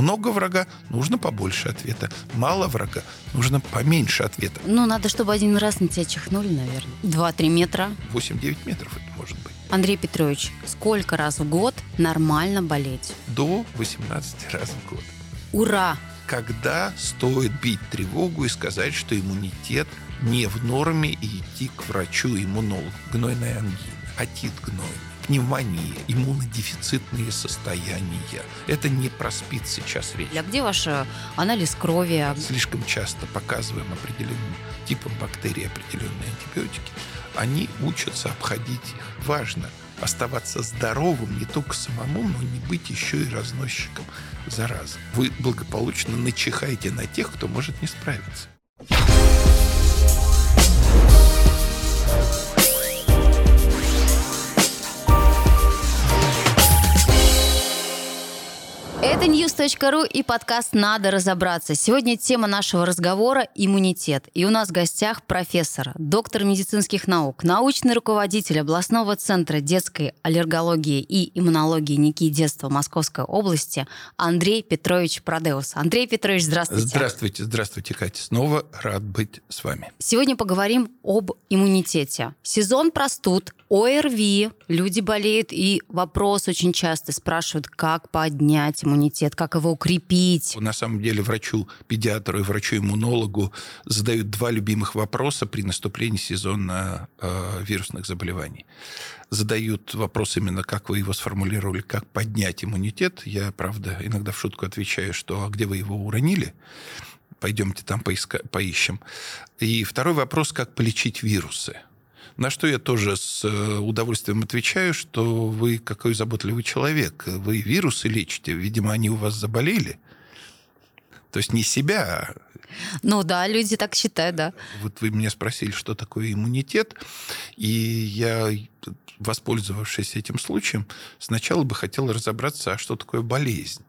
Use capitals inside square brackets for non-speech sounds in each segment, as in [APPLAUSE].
Много врага, нужно побольше ответа. Мало врага, нужно поменьше ответа. Ну, надо, чтобы один раз на тебя чихнули, наверное. Два-три метра. 8-9 метров это может быть. Андрей Петрович, сколько раз в год нормально болеть? До 18 раз в год. Ура! Когда стоит бить тревогу и сказать, что иммунитет не в норме и идти к врачу-иммунологу? Гнойная ангина, отит гнойный пневмония, иммунодефицитные состояния. Это не про СПИД сейчас речь. А где ваш э, анализ крови? Слишком часто показываем определенным типам бактерий определенные антибиотики. Они учатся обходить их. Важно оставаться здоровым не только самому, но не быть еще и разносчиком заразы. Вы благополучно начихаете на тех, кто может не справиться. Это news.ru и подкаст «Надо разобраться». Сегодня тема нашего разговора – иммунитет. И у нас в гостях профессор, доктор медицинских наук, научный руководитель областного центра детской аллергологии и иммунологии НИКИ детства Московской области Андрей Петрович Продеус. Андрей Петрович, здравствуйте. Здравствуйте, здравствуйте, Катя. Снова рад быть с вами. Сегодня поговорим об иммунитете. Сезон простуд, ОРВИ, люди болеют, и вопрос очень часто спрашивают, как поднять иммунитет, как его укрепить. На самом деле врачу-педиатру и врачу-иммунологу задают два любимых вопроса при наступлении сезона э, вирусных заболеваний. Задают вопрос именно, как вы его сформулировали, как поднять иммунитет. Я, правда, иногда в шутку отвечаю, что «а где вы его уронили?» Пойдемте там поиска- поищем. И второй вопрос, как полечить вирусы – на что я тоже с э, удовольствием отвечаю, что вы какой заботливый человек. Вы вирусы лечите, видимо, они у вас заболели. То есть не себя. А ну да, люди так считают, да. Вот вы меня спросили, что такое иммунитет, и я воспользовавшись этим случаем, сначала бы хотел разобраться, а что такое болезнь.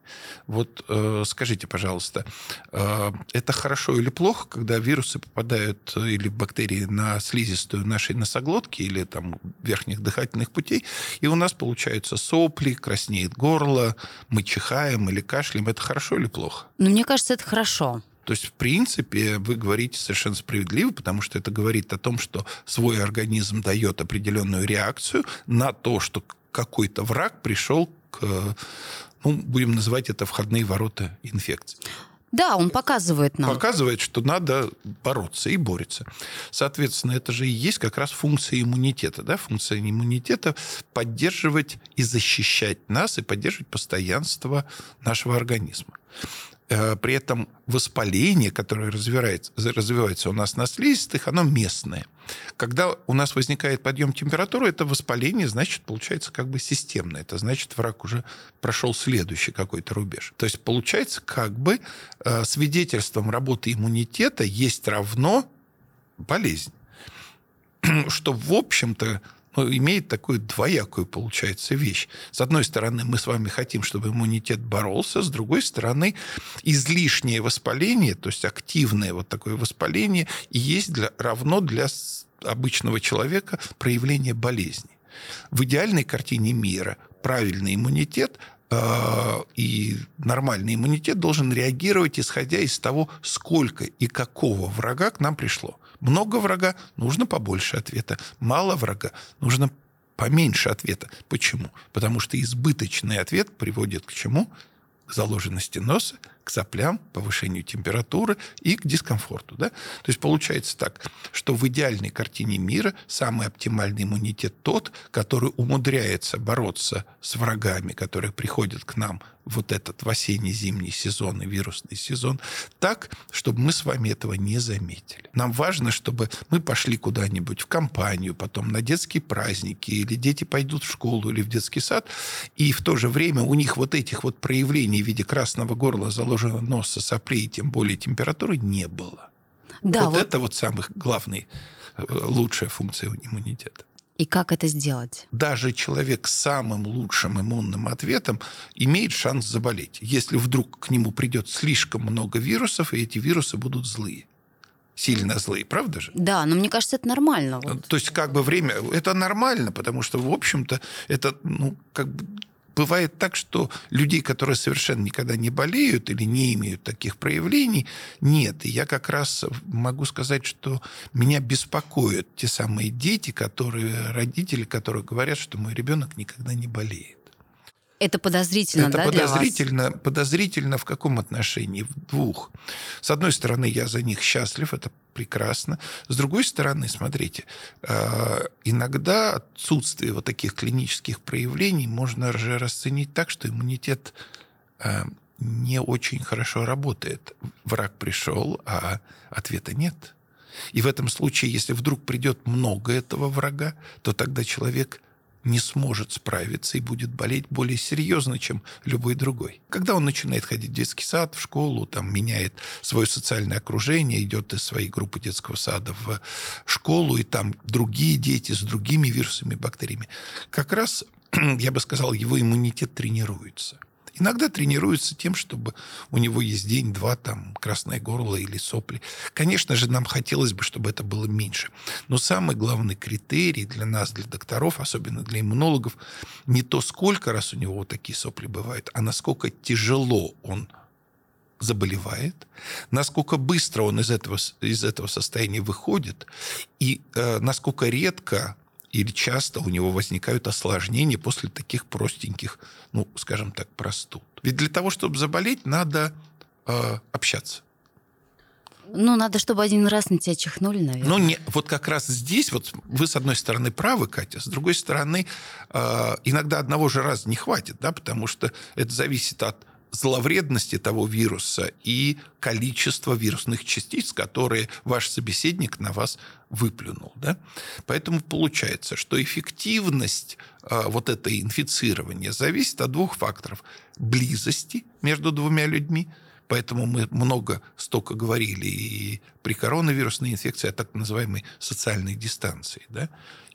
Вот э, скажите, пожалуйста, э, это хорошо или плохо, когда вирусы попадают э, или бактерии на слизистую нашей носоглотки или там верхних дыхательных путей, и у нас получаются сопли, краснеет горло, мы чихаем или кашляем. Это хорошо или плохо? Ну, мне кажется, это хорошо. То есть, в принципе, вы говорите совершенно справедливо, потому что это говорит о том, что свой организм дает определенную реакцию на то, что какой-то враг пришел к, ну, будем называть это входные ворота инфекции. Да, он показывает нам. Показывает, что надо бороться и борется. Соответственно, это же и есть как раз функция иммунитета. Да? Функция иммунитета – поддерживать и защищать нас, и поддерживать постоянство нашего организма. Э, при этом воспаление, которое развивается, развивается у нас на слизистых, оно местное. Когда у нас возникает подъем температуры, это воспаление, значит, получается как бы системное. Это значит, враг уже прошел следующий какой-то рубеж. То есть получается как бы э, свидетельством работы иммунитета есть равно болезнь. [CLEARS THROAT] Что, в общем-то, ну, имеет такую двоякую, получается, вещь. С одной стороны, мы с вами хотим, чтобы иммунитет боролся, с другой стороны, излишнее воспаление, то есть активное вот такое воспаление, есть для, равно для обычного человека проявление болезни. В идеальной картине мира правильный иммунитет и нормальный иммунитет должен реагировать, исходя из того, сколько и какого врага к нам пришло. Много врага, нужно побольше ответа. Мало врага, нужно поменьше ответа. Почему? Потому что избыточный ответ приводит к чему? К заложенности носа, к соплям, повышению температуры и к дискомфорту. Да? То есть получается так, что в идеальной картине мира самый оптимальный иммунитет тот, который умудряется бороться с врагами, которые приходят к нам вот этот в осенне-зимний сезон и вирусный сезон так, чтобы мы с вами этого не заметили. Нам важно, чтобы мы пошли куда-нибудь в компанию, потом на детские праздники, или дети пойдут в школу или в детский сад, и в то же время у них вот этих вот проявлений в виде красного горла, заложенного носа, соплей, тем более температуры не было. Да, вот, вот это вот самая главная, э, лучшая функция иммунитета. И как это сделать? Даже человек с самым лучшим иммунным ответом имеет шанс заболеть, если вдруг к нему придет слишком много вирусов, и эти вирусы будут злые сильно злые, правда же? Да, но мне кажется, это нормально. Вот. То есть как бы время... Это нормально, потому что, в общем-то, это, ну, как бы бывает так, что людей, которые совершенно никогда не болеют или не имеют таких проявлений, нет. И я как раз могу сказать, что меня беспокоят те самые дети, которые, родители, которые говорят, что мой ребенок никогда не болеет. Это подозрительно, Это да, подозрительно, для вас? подозрительно в каком отношении? В двух. С одной стороны, я за них счастлив, это прекрасно. С другой стороны, смотрите, э, иногда отсутствие вот таких клинических проявлений можно же расценить так, что иммунитет э, не очень хорошо работает. Враг пришел, а ответа нет. И в этом случае, если вдруг придет много этого врага, то тогда человек не сможет справиться и будет болеть более серьезно, чем любой другой. Когда он начинает ходить в детский сад, в школу, там, меняет свое социальное окружение, идет из своей группы детского сада в школу, и там другие дети с другими вирусами, бактериями, как раз, [CLEARS THROAT] я бы сказал, его иммунитет тренируется – Иногда тренируется тем, чтобы у него есть день-два, там, красное горло или сопли. Конечно же, нам хотелось бы, чтобы это было меньше. Но самый главный критерий для нас, для докторов, особенно для иммунологов, не то, сколько раз у него вот такие сопли бывают, а насколько тяжело он заболевает, насколько быстро он из этого, из этого состояния выходит, и э, насколько редко или часто у него возникают осложнения после таких простеньких, ну, скажем так, простуд. Ведь для того, чтобы заболеть, надо э, общаться. Ну, надо, чтобы один раз на тебя чихнули, наверное. Ну, не, вот как раз здесь, вот вы, с одной стороны, правы, Катя, с другой стороны, э, иногда одного же раза не хватит, да, потому что это зависит от зловредности того вируса и количества вирусных частиц, которые ваш собеседник на вас выплюнул. Да? Поэтому получается, что эффективность а, вот это инфицирования зависит от двух факторов. Близости между двумя людьми, Поэтому мы много столько говорили и при коронавирусной инфекции о так называемой социальной дистанции. Да?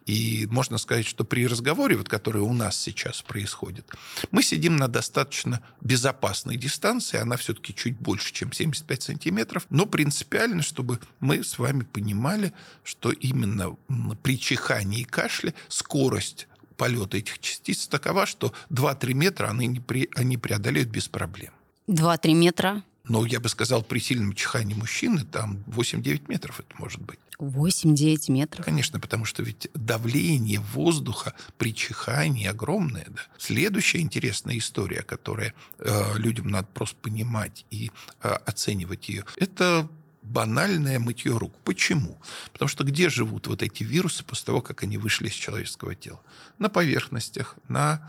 И можно сказать, что при разговоре, вот, который у нас сейчас происходит, мы сидим на достаточно безопасной дистанции, она все-таки чуть больше, чем 75 сантиметров, но принципиально, чтобы мы с вами понимали, что именно при чихании и кашле скорость полета этих частиц такова, что 2-3 метра они, не при, они преодолеют без проблем. 2-3 метра? Но я бы сказал, при сильном чихании мужчины там 8-9 метров это может быть. 8-9 метров? Конечно, потому что ведь давление воздуха при чихании огромное. Да? Следующая интересная история, которая э, людям надо просто понимать и э, оценивать ее, это банальное мытье рук. Почему? Потому что где живут вот эти вирусы после того, как они вышли из человеческого тела? На поверхностях, на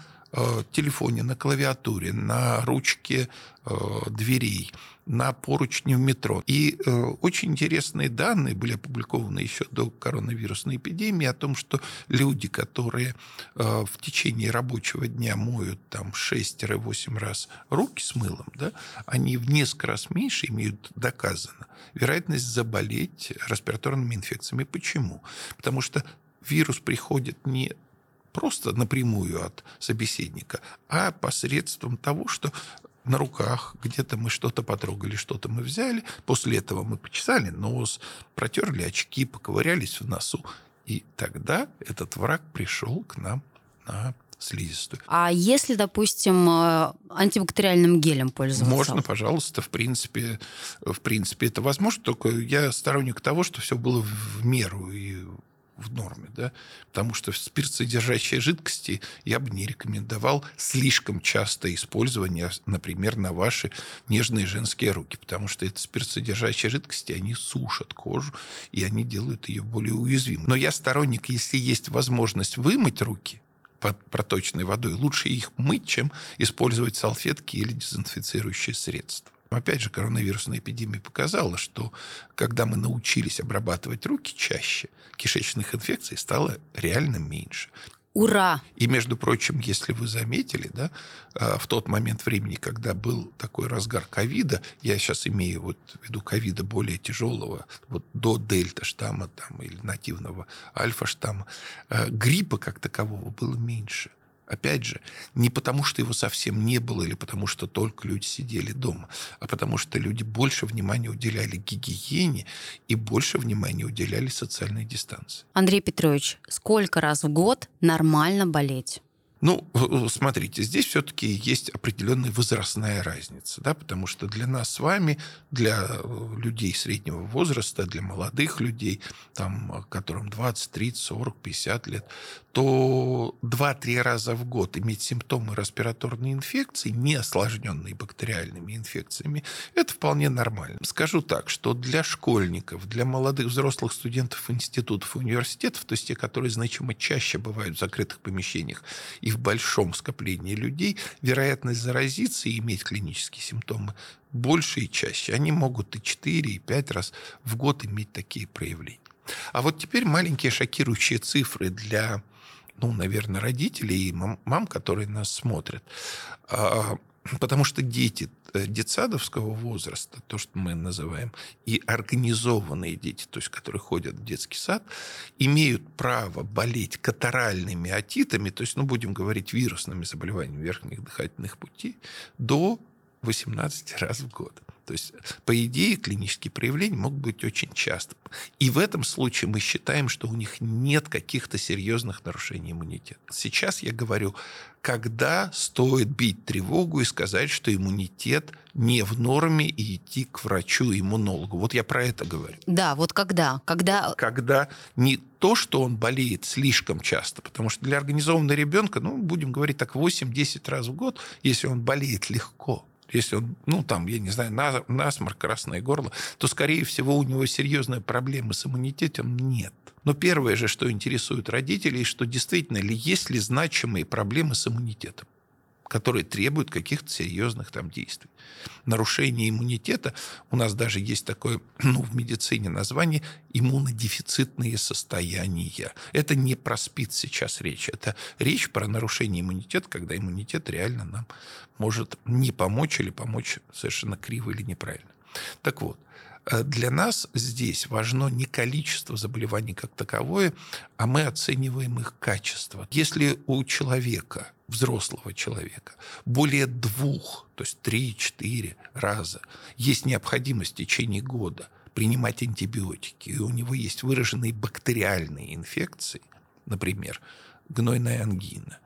телефоне, на клавиатуре, на ручке э, дверей, на поручне в метро. И э, очень интересные данные были опубликованы еще до коронавирусной эпидемии о том, что люди, которые э, в течение рабочего дня моют там 6-8 раз руки с мылом, да, они в несколько раз меньше имеют доказано вероятность заболеть респираторными инфекциями. Почему? Потому что вирус приходит не просто напрямую от собеседника, а посредством того, что на руках, где-то мы что-то потрогали, что-то мы взяли, после этого мы почесали нос, протерли очки, поковырялись в носу, и тогда этот враг пришел к нам на слизистую. А если, допустим, э, антибактериальным гелем пользоваться? Можно, пожалуйста, в принципе, в принципе это возможно, только я сторонник того, что все было в меру и в норме, да, потому что спиртсодержащие жидкости я бы не рекомендовал слишком часто использование, например, на ваши нежные женские руки, потому что это спиртсодержащие жидкости, они сушат кожу, и они делают ее более уязвимой. Но я сторонник, если есть возможность вымыть руки, под проточной водой, лучше их мыть, чем использовать салфетки или дезинфицирующие средства. Опять же, коронавирусная эпидемия показала, что когда мы научились обрабатывать руки чаще, кишечных инфекций стало реально меньше. Ура! И, между прочим, если вы заметили, да, а, в тот момент времени, когда был такой разгар ковида, я сейчас имею вот в виду ковида более тяжелого, вот до дельта штамма там, или нативного альфа штамма, а, гриппа как такового было меньше. Опять же, не потому, что его совсем не было, или потому, что только люди сидели дома, а потому, что люди больше внимания уделяли гигиене и больше внимания уделяли социальной дистанции. Андрей Петрович, сколько раз в год нормально болеть? Ну, смотрите, здесь все-таки есть определенная возрастная разница, да, потому что для нас с вами, для э, людей среднего возраста, для молодых людей, там, которым 20, 30, 40, 50 лет, то 2-3 раза в год иметь симптомы респираторной инфекции, не осложненные бактериальными инфекциями, это вполне нормально. Скажу так, что для школьников, для молодых взрослых студентов институтов и университетов, то есть те, которые значимо чаще бывают в закрытых помещениях и в большом скоплении людей, вероятность заразиться и иметь клинические симптомы больше и чаще. Они могут и 4, и 5 раз в год иметь такие проявления. А вот теперь маленькие шокирующие цифры для, ну, наверное, родителей и мам, мам которые нас смотрят. А, потому что дети э, детсадовского возраста, то, что мы называем, и организованные дети, то есть которые ходят в детский сад, имеют право болеть катаральными отитами, то есть, ну, будем говорить, вирусными заболеваниями верхних дыхательных путей, до 18 раз в год. То есть, по идее, клинические проявления могут быть очень часто. И в этом случае мы считаем, что у них нет каких-то серьезных нарушений иммунитета. Сейчас я говорю, когда стоит бить тревогу и сказать, что иммунитет не в норме и идти к врачу-иммунологу. Вот я про это говорю. Да, вот когда? Когда, когда не то, что он болеет слишком часто, потому что для организованного ребенка, ну, будем говорить так, 8-10 раз в год, если он болеет легко, если он, ну, там, я не знаю, насморк, красное горло, то, скорее всего, у него серьезная проблема с иммунитетом нет. Но первое же, что интересует родителей, что действительно ли есть ли значимые проблемы с иммунитетом которые требуют каких-то серьезных там действий. Нарушение иммунитета, у нас даже есть такое [CLEARS THROAT] ну, в медицине название иммунодефицитные состояния. Это не про СПИД сейчас речь, это речь про нарушение иммунитета, когда иммунитет реально нам может не помочь или помочь совершенно криво или неправильно. Так вот, Э, для нас здесь важно не количество заболеваний как таковое, а мы оцениваем их качество. Если у человека, взрослого человека, более двух, то есть три-четыре раза есть необходимость в течение года принимать антибиотики, и у него есть выраженные бактериальные инфекции, например, гнойная ангина,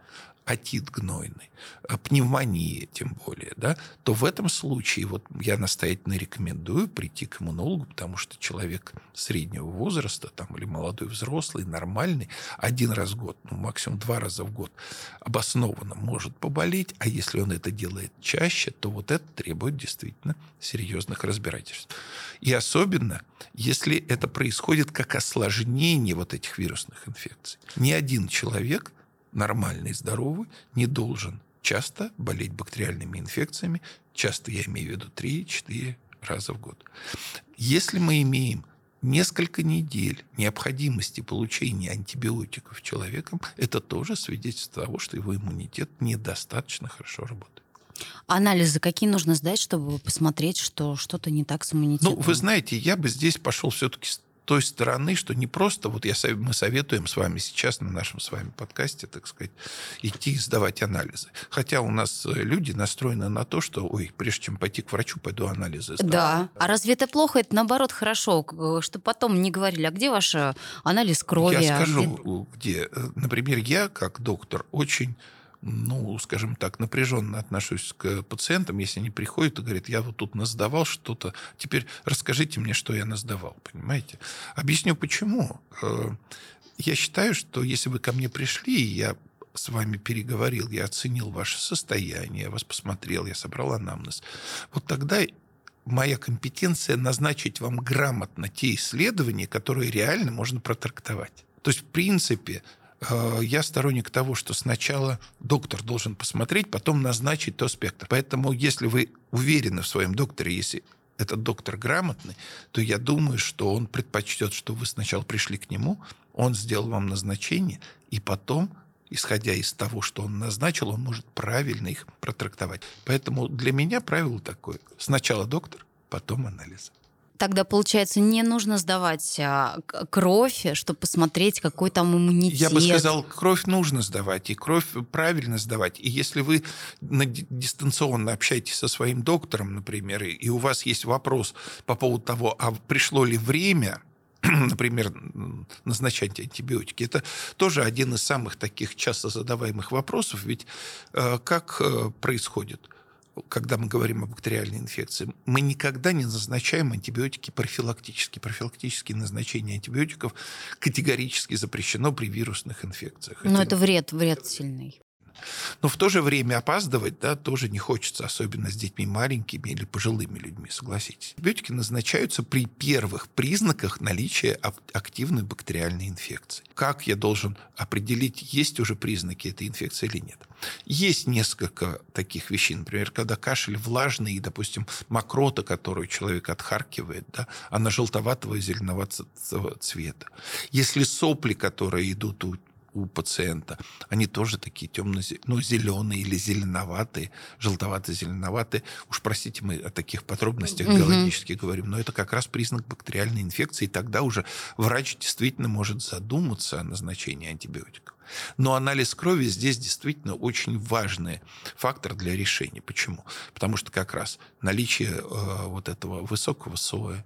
отит гнойный, э, пневмония тем более, да, то в этом случае вот я настоятельно рекомендую прийти к иммунологу, потому что человек среднего возраста там, или молодой взрослый, нормальный, один раз в год, ну, максимум два раза в год обоснованно может поболеть, а если он это делает чаще, то вот это требует действительно серьезных разбирательств. И особенно, если это происходит как осложнение вот этих вирусных инфекций. Ни один человек – нормальный, здоровый, не должен часто болеть бактериальными инфекциями, часто я имею в виду 3-4 раза в год. Если мы имеем несколько недель необходимости получения антибиотиков человеком, это тоже свидетельство того, что его иммунитет недостаточно хорошо работает. Анализы какие нужно сдать, чтобы посмотреть, что что-то не так с иммунитетом? Ну, вы знаете, я бы здесь пошел все-таки той стороны, что не просто вот я, мы советуем с вами сейчас на нашем с вами подкасте, так сказать, идти и сдавать анализы. Хотя у нас э, люди настроены на то, что, ой, прежде чем пойти к врачу, пойду анализы сдам. Да. А разве это плохо? Это наоборот хорошо, что потом не говорили, а где ваш э, анализ крови? Я а скажу, где? Э, например, я как доктор очень ну, скажем так, напряженно отношусь к пациентам, если они приходят и говорят, я вот тут насдавал что-то, теперь расскажите мне, что я насдавал, понимаете? Объясню, почему. Э, я считаю, что если вы ко мне пришли, я с вами переговорил, я оценил ваше состояние, я вас посмотрел, я собрал анамнез, вот тогда моя компетенция назначить вам грамотно те исследования, которые реально можно протрактовать. То есть, в принципе, я сторонник того, что сначала доктор должен посмотреть, потом назначить то спектр. Поэтому, если вы уверены в своем докторе, если этот доктор грамотный, то я думаю, что он предпочтет, что вы сначала пришли к нему, он сделал вам назначение, и потом, исходя из того, что он назначил, он может правильно их протрактовать. Поэтому для меня правило такое. Сначала доктор, потом анализ тогда, получается, не нужно сдавать а, кровь, чтобы посмотреть, какой там иммунитет? Я бы сказал, кровь нужно сдавать, и кровь правильно сдавать. И если вы дистанционно общаетесь со своим доктором, например, и у вас есть вопрос по поводу того, а пришло ли время [CLEARS THROAT] например, назначать антибиотики. Это тоже один из самых таких часто задаваемых вопросов. Ведь э, как э, происходит? Когда мы говорим о бактериальной инфекции, мы никогда не назначаем антибиотики профилактически. Профилактические назначения антибиотиков категорически запрещено при вирусных инфекциях. Но это, это вред, вред сильный. Но в то же время опаздывать да, тоже не хочется, особенно с детьми маленькими или пожилыми людьми, согласитесь. Антибиотики назначаются при первых признаках наличия активной бактериальной инфекции. Как я должен определить, есть уже признаки этой инфекции или нет? Есть несколько таких вещей. Например, когда кашель влажный и, допустим, мокрота, которую человек отхаркивает, да, она желтоватого и зеленоватого цвета. Если сопли, которые идут у у пациента, они тоже такие темно ну, зеленые или зеленоватые, желтовато-зеленоватые. Уж простите, мы о таких подробностях угу. биологически говорим, но это как раз признак бактериальной инфекции, и тогда уже врач действительно может задуматься о назначении антибиотиков. Но анализ крови здесь действительно очень важный фактор для решения. Почему? Потому что как раз наличие э, вот этого высокого соя,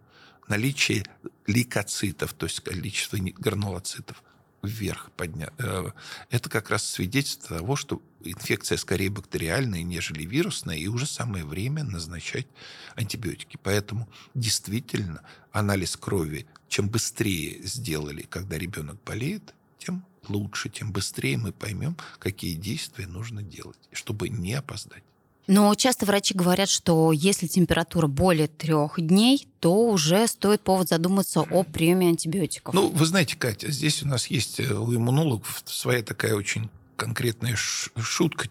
наличие лейкоцитов, то есть количество гранулоцитов, вверх поднять. Э, это как раз свидетельство того, что инфекция скорее бактериальная, нежели вирусная, и уже самое время назначать антибиотики. Поэтому действительно анализ крови, чем быстрее сделали, когда ребенок болеет, тем лучше, тем быстрее мы поймем, какие действия нужно делать, чтобы не опоздать. Но часто врачи говорят, что если температура более трех дней, то уже стоит повод задуматься о приеме антибиотиков. Ну, вы знаете, Катя, здесь у нас есть э, у иммунологов своя такая очень конкретная шутка,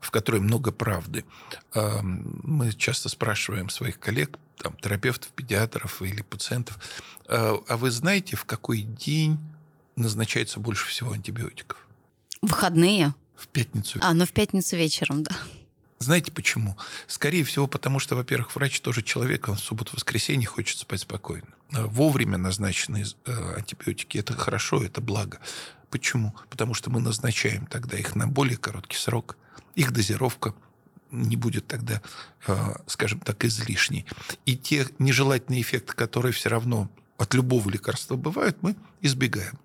в которой много правды. Мы часто спрашиваем своих коллег, там, терапевтов, педиатров или пациентов, а, а вы знаете, в какой день назначается больше всего антибиотиков? Выходные? В пятницу. А, ну в пятницу вечером, да. Знаете почему? Скорее всего, потому что, во-первых, врач тоже человек, он в субботу-воскресенье хочет спать спокойно. А вовремя назначенные э, антибиотики – это хорошо, это благо. Почему? Потому что мы назначаем тогда их на более короткий срок. Их дозировка не будет тогда, э, скажем так, излишней. И те нежелательные эффекты, которые все равно от любого лекарства бывают, мы избегаем.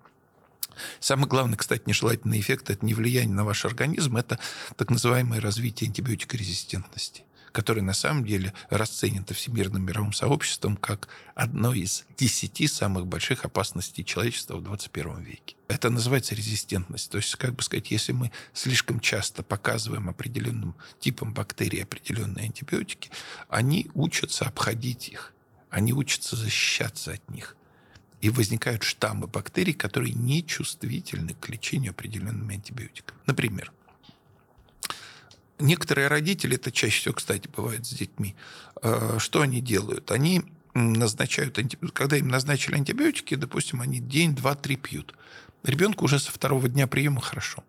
Самый главный, кстати, нежелательный эффект – это не влияние на ваш организм, это так называемое развитие антибиотикорезистентности который на самом деле расценен Всемирным мировым сообществом как одно из десяти самых больших опасностей человечества в 21 веке. Это называется резистентность. То есть, как бы сказать, если мы слишком часто показываем определенным типам бактерий определенные антибиотики, они учатся обходить их, они учатся защищаться от них. И возникают штаммы бактерий, которые не чувствительны к лечению определенными антибиотиками. Например, некоторые родители, это чаще всего, кстати, бывает с детьми, э, что они делают? Они назначают, когда им назначили антибиотики, допустим, они день, два, три пьют. Ребенку уже со второго дня приема хорошо.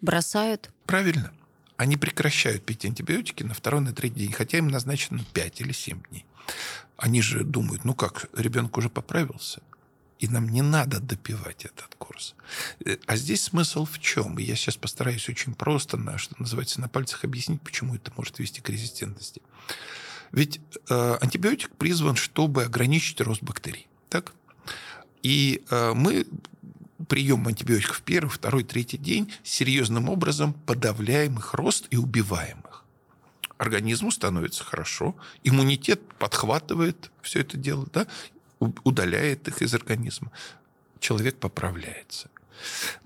Бросают? Правильно. Они прекращают пить антибиотики на второй, на третий день, хотя им назначено 5 или 7 дней. Они же думают, ну как, ребенок уже поправился и нам не надо допивать этот курс. Э, а здесь смысл в чем? Я сейчас постараюсь очень просто, на, что называется, на пальцах объяснить, почему это может вести к резистентности. Ведь э, антибиотик призван, чтобы ограничить рост бактерий. Так? И э, мы прием антибиотиков первый, второй, третий день серьезным образом подавляем их рост и убиваем их. Организму становится хорошо, иммунитет подхватывает все это дело, да, удаляет их из организма, человек поправляется.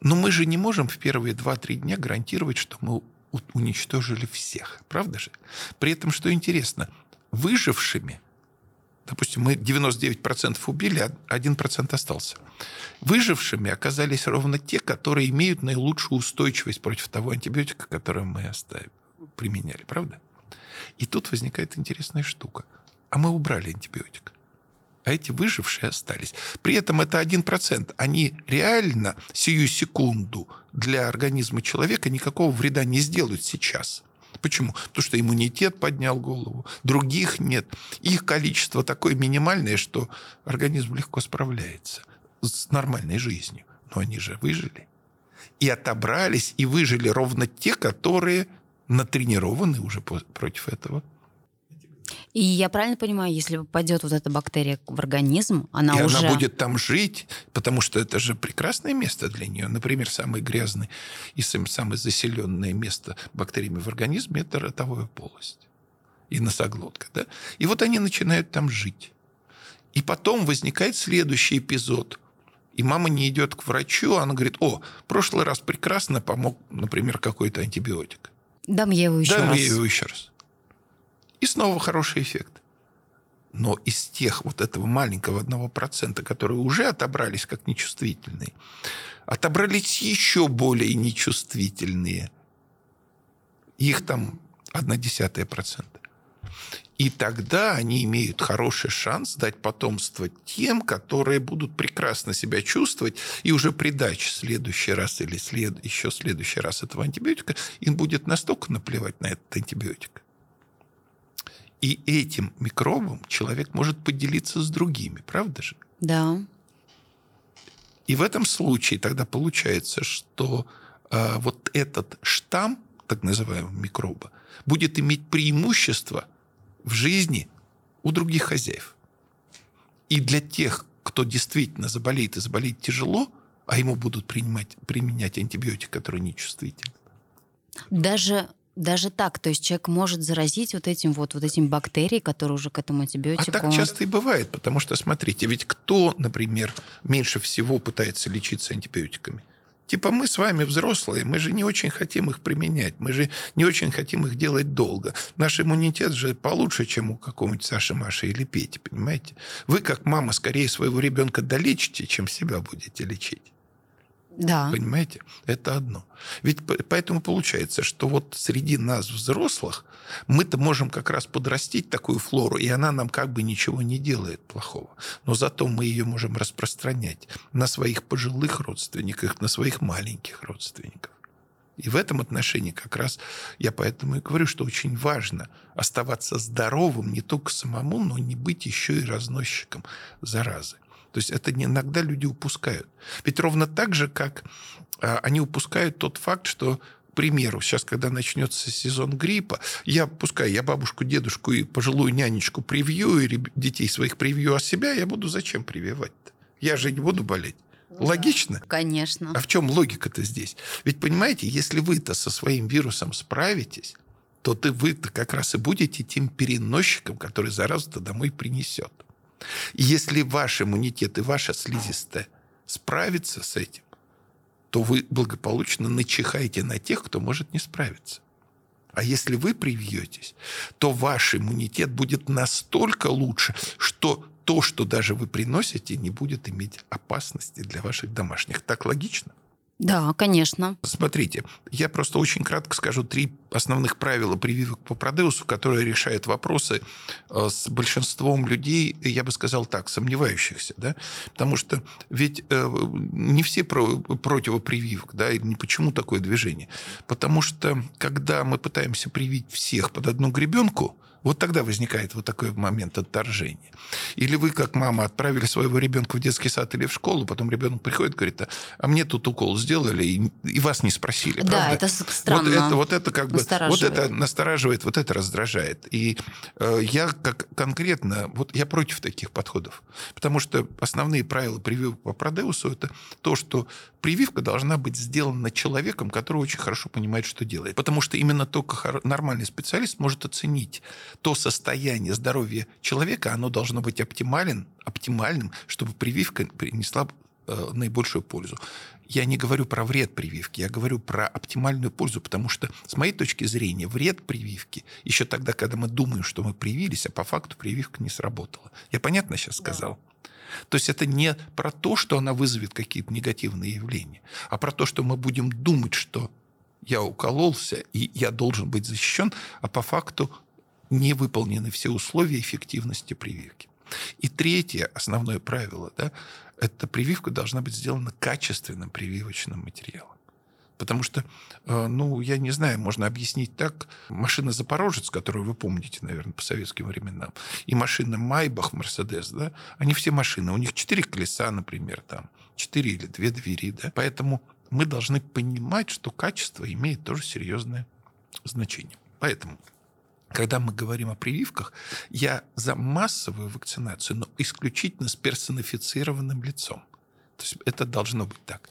Но мы же не можем в первые 2-3 дня гарантировать, что мы уничтожили всех. Правда же? При этом, что интересно, выжившими, допустим, мы 99% убили, а 1% остался. Выжившими оказались ровно те, которые имеют наилучшую устойчивость против того антибиотика, который мы оставили, применяли. Правда? И тут возникает интересная штука. А мы убрали антибиотик а эти выжившие остались. При этом это 1%. Они реально сию секунду для организма человека никакого вреда не сделают сейчас. Почему? Потому что иммунитет поднял голову, других нет. Их количество такое минимальное, что организм легко справляется с нормальной жизнью. Но они же выжили. И отобрались, и выжили ровно те, которые натренированы уже против этого И я правильно понимаю, если попадет вот эта бактерия в организм, она и уже... она будет там жить, потому что это же прекрасное место для нее. Например, самое грязное и самое заселенное место бактериями в организме – это ротовая полость и носоглотка. Да? И вот они начинают там жить. И потом возникает следующий эпизод. И мама не идет к врачу, она говорит, о, прошлый раз прекрасно помог, например, какой-то антибиотик. Дам я его еще Дам раз. я его еще раз. И снова хороший эффект. Но из тех вот этого маленького одного процента, которые уже отобрались как нечувствительные, отобрались еще более нечувствительные. Их там одна десятая процента. И тогда они имеют хороший шанс дать потомство тем, которые будут прекрасно себя чувствовать, и уже при даче следующий раз или след... еще следующий раз этого антибиотика им будет настолько наплевать на этот антибиотик. И этим микробом человек может поделиться с другими, правда же? Да. И в этом случае тогда получается, что э, вот этот штамм, так называемого микроба, будет иметь преимущество в жизни у других хозяев. И для тех, кто действительно заболеет и заболеет тяжело, а ему будут принимать, применять антибиотик, который нечувствителен. Даже даже так, то есть человек может заразить вот этим вот, вот этим бактерией, которые уже к этому антибиотику... А так часто и бывает, потому что, смотрите, ведь кто, например, меньше всего пытается лечиться антибиотиками? Типа мы с вами взрослые, мы же не очень хотим их применять, мы же не очень хотим их делать долго. Наш иммунитет же получше, чем у какого-нибудь Саши, Маши или Пети, понимаете? Вы, как мама, скорее своего ребенка долечите, чем себя будете лечить. Да. Понимаете? Это одно. Ведь поэтому получается, что вот среди нас, взрослых, мы-то можем как раз подрастить такую флору, и она нам как бы ничего не делает плохого. Но зато мы ее можем распространять на своих пожилых родственниках, на своих маленьких родственников. И в этом отношении как раз я поэтому и говорю, что очень важно оставаться здоровым не только самому, но не быть еще и разносчиком заразы. То есть это иногда люди упускают. Ведь ровно так же, как а, они упускают тот факт, что к примеру, сейчас, когда начнется сезон гриппа, я, пускай я бабушку, дедушку и пожилую нянечку привью, и детей своих привью, а себя я буду зачем прививать-то? Я же не буду болеть. Логично? Конечно. А в чем логика-то здесь? Ведь, понимаете, если вы-то со своим вирусом справитесь, то ты вы-то как раз и будете тем переносчиком, который заразу-то домой принесет. Если ваш иммунитет и ваша слизистая справится с этим, то вы благополучно начихаете на тех, кто может не справиться. А если вы привьетесь, то ваш иммунитет будет настолько лучше, что то, что даже вы приносите, не будет иметь опасности для ваших домашних. Так логично? Да, конечно. Смотрите, я просто очень кратко скажу три основных правила прививок по Продеусу, которые решают вопросы э, с большинством людей, я бы сказал так, сомневающихся. Да? Потому что ведь э, не все про, противопрививок, да, и не почему такое движение. Потому что когда мы пытаемся привить всех под одну гребенку, вот тогда возникает вот такой момент отторжения. Или вы, как мама, отправили своего ребенка в детский сад или в школу, потом ребенок приходит, говорит, а мне тут укол сделали, и, и вас не спросили. Да, правда? это странно. Вот это, вот это как бы, вот это настораживает, вот это раздражает. И э, я как конкретно, вот я против таких подходов. Потому что основные правила прививок по Продеусу это то, что прививка должна быть сделана человеком, который очень хорошо понимает, что делает. Потому что именно только нормальный специалист может оценить то состояние здоровья человека, оно должно быть оптимален, оптимальным, чтобы прививка принесла э, наибольшую пользу. Я не говорю про вред прививки, я говорю про оптимальную пользу, потому что, с моей точки зрения, вред прививки еще тогда, когда мы думаем, что мы привились, а по факту прививка не сработала. Я понятно сейчас сказал? Да. То есть это не про то, что она вызовет какие-то негативные явления, а про то, что мы будем думать, что я укололся, и я должен быть защищен, а по факту не выполнены все условия эффективности прививки. И третье, основное правило, да, это прививка должна быть сделана качественным прививочным материалом. Потому что, э, ну, я не знаю, можно объяснить так. Машина «Запорожец», которую вы помните, наверное, по советским временам, и машина «Майбах», «Мерседес», да, они все машины. У них четыре колеса, например, там, четыре или две двери, да. Поэтому мы должны понимать, что качество имеет тоже серьезное значение. Поэтому когда мы говорим о прививках, я за массовую вакцинацию, но исключительно с персонифицированным лицом. То есть это должно быть так.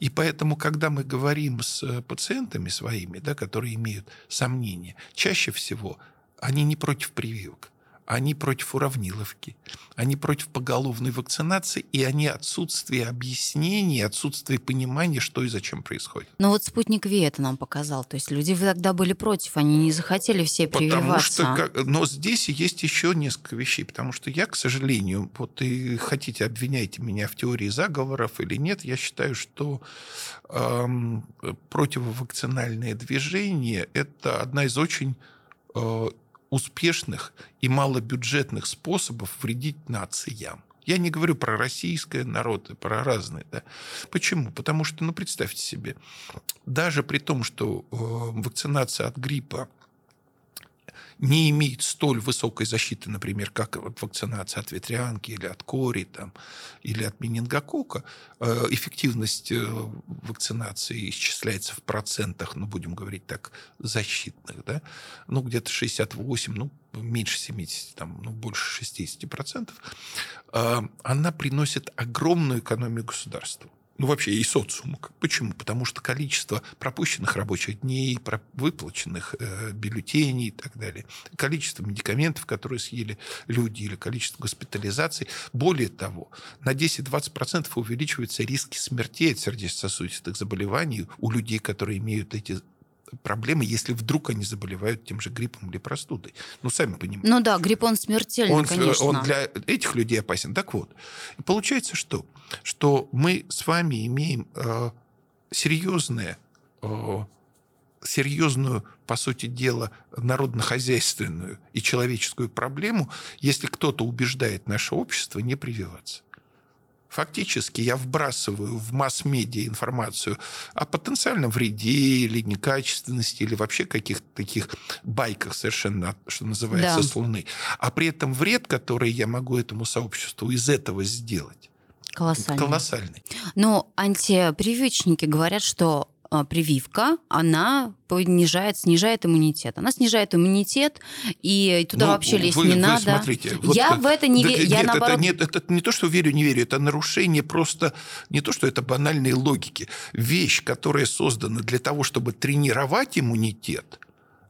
И поэтому, когда мы говорим с э, пациентами своими, да, которые имеют сомнения, чаще всего они не против прививок они против уравниловки, они против поголовной вакцинации, и они отсутствие объяснений, отсутствие понимания, что и зачем происходит. Но вот спутник Ви это нам показал. То есть люди тогда были против, они не захотели все прививаться. Потому что, но здесь есть еще несколько вещей, потому что я, к сожалению, вот и хотите, обвиняйте меня в теории заговоров или нет, я считаю, что эм, противовакцинальное движение – это одна из очень э, успешных и малобюджетных способов вредить нациям. Я не говорю про российское народы, про разные. Да? Почему? Потому что, ну, представьте себе, даже при том, что э, вакцинация от гриппа не имеет столь высокой защиты, например, как вакцинация от ветрянки или от кори там, или от менингокока, э, эффективность э, вакцинации исчисляется в процентах, ну, будем говорить так, защитных, да, ну, где-то 68, ну, меньше 70, там, ну, больше 60 процентов, э, она приносит огромную экономию государству ну, вообще и социуму. Почему? Потому что количество пропущенных рабочих дней, выплаченных э, бюллетеней и так далее, количество медикаментов, которые съели люди, или количество госпитализаций. Более того, на 10-20% увеличиваются риски смертей от сердечно-сосудистых заболеваний у людей, которые имеют эти проблемы, если вдруг они заболевают тем же гриппом или простудой. Ну, сами понимаете. Ну да, грипп, он смертельный, он, конечно. Он для этих людей опасен. Так вот, получается что? Что мы с вами имеем э, серьезное э, серьезную, по сути дела, народно-хозяйственную и человеческую проблему, если кто-то убеждает наше общество не прививаться. Фактически я вбрасываю в масс-медиа информацию о потенциальном вреде или некачественности, или вообще каких-то таких байках совершенно, что называется, да. с Луны. А при этом вред, который я могу этому сообществу из этого сделать, Колоссальный. Колоссальный. Но антипрививочники говорят, что прививка, она понижает, снижает иммунитет. Она снижает иммунитет, и туда ну, вообще лезть вы, не вы надо. Смотрите, вот я в это не верю. Нет, наоборот... это, нет, это не то, что верю, не верю. Это нарушение просто... Не то, что это банальные логики. Вещь, которая создана для того, чтобы тренировать иммунитет,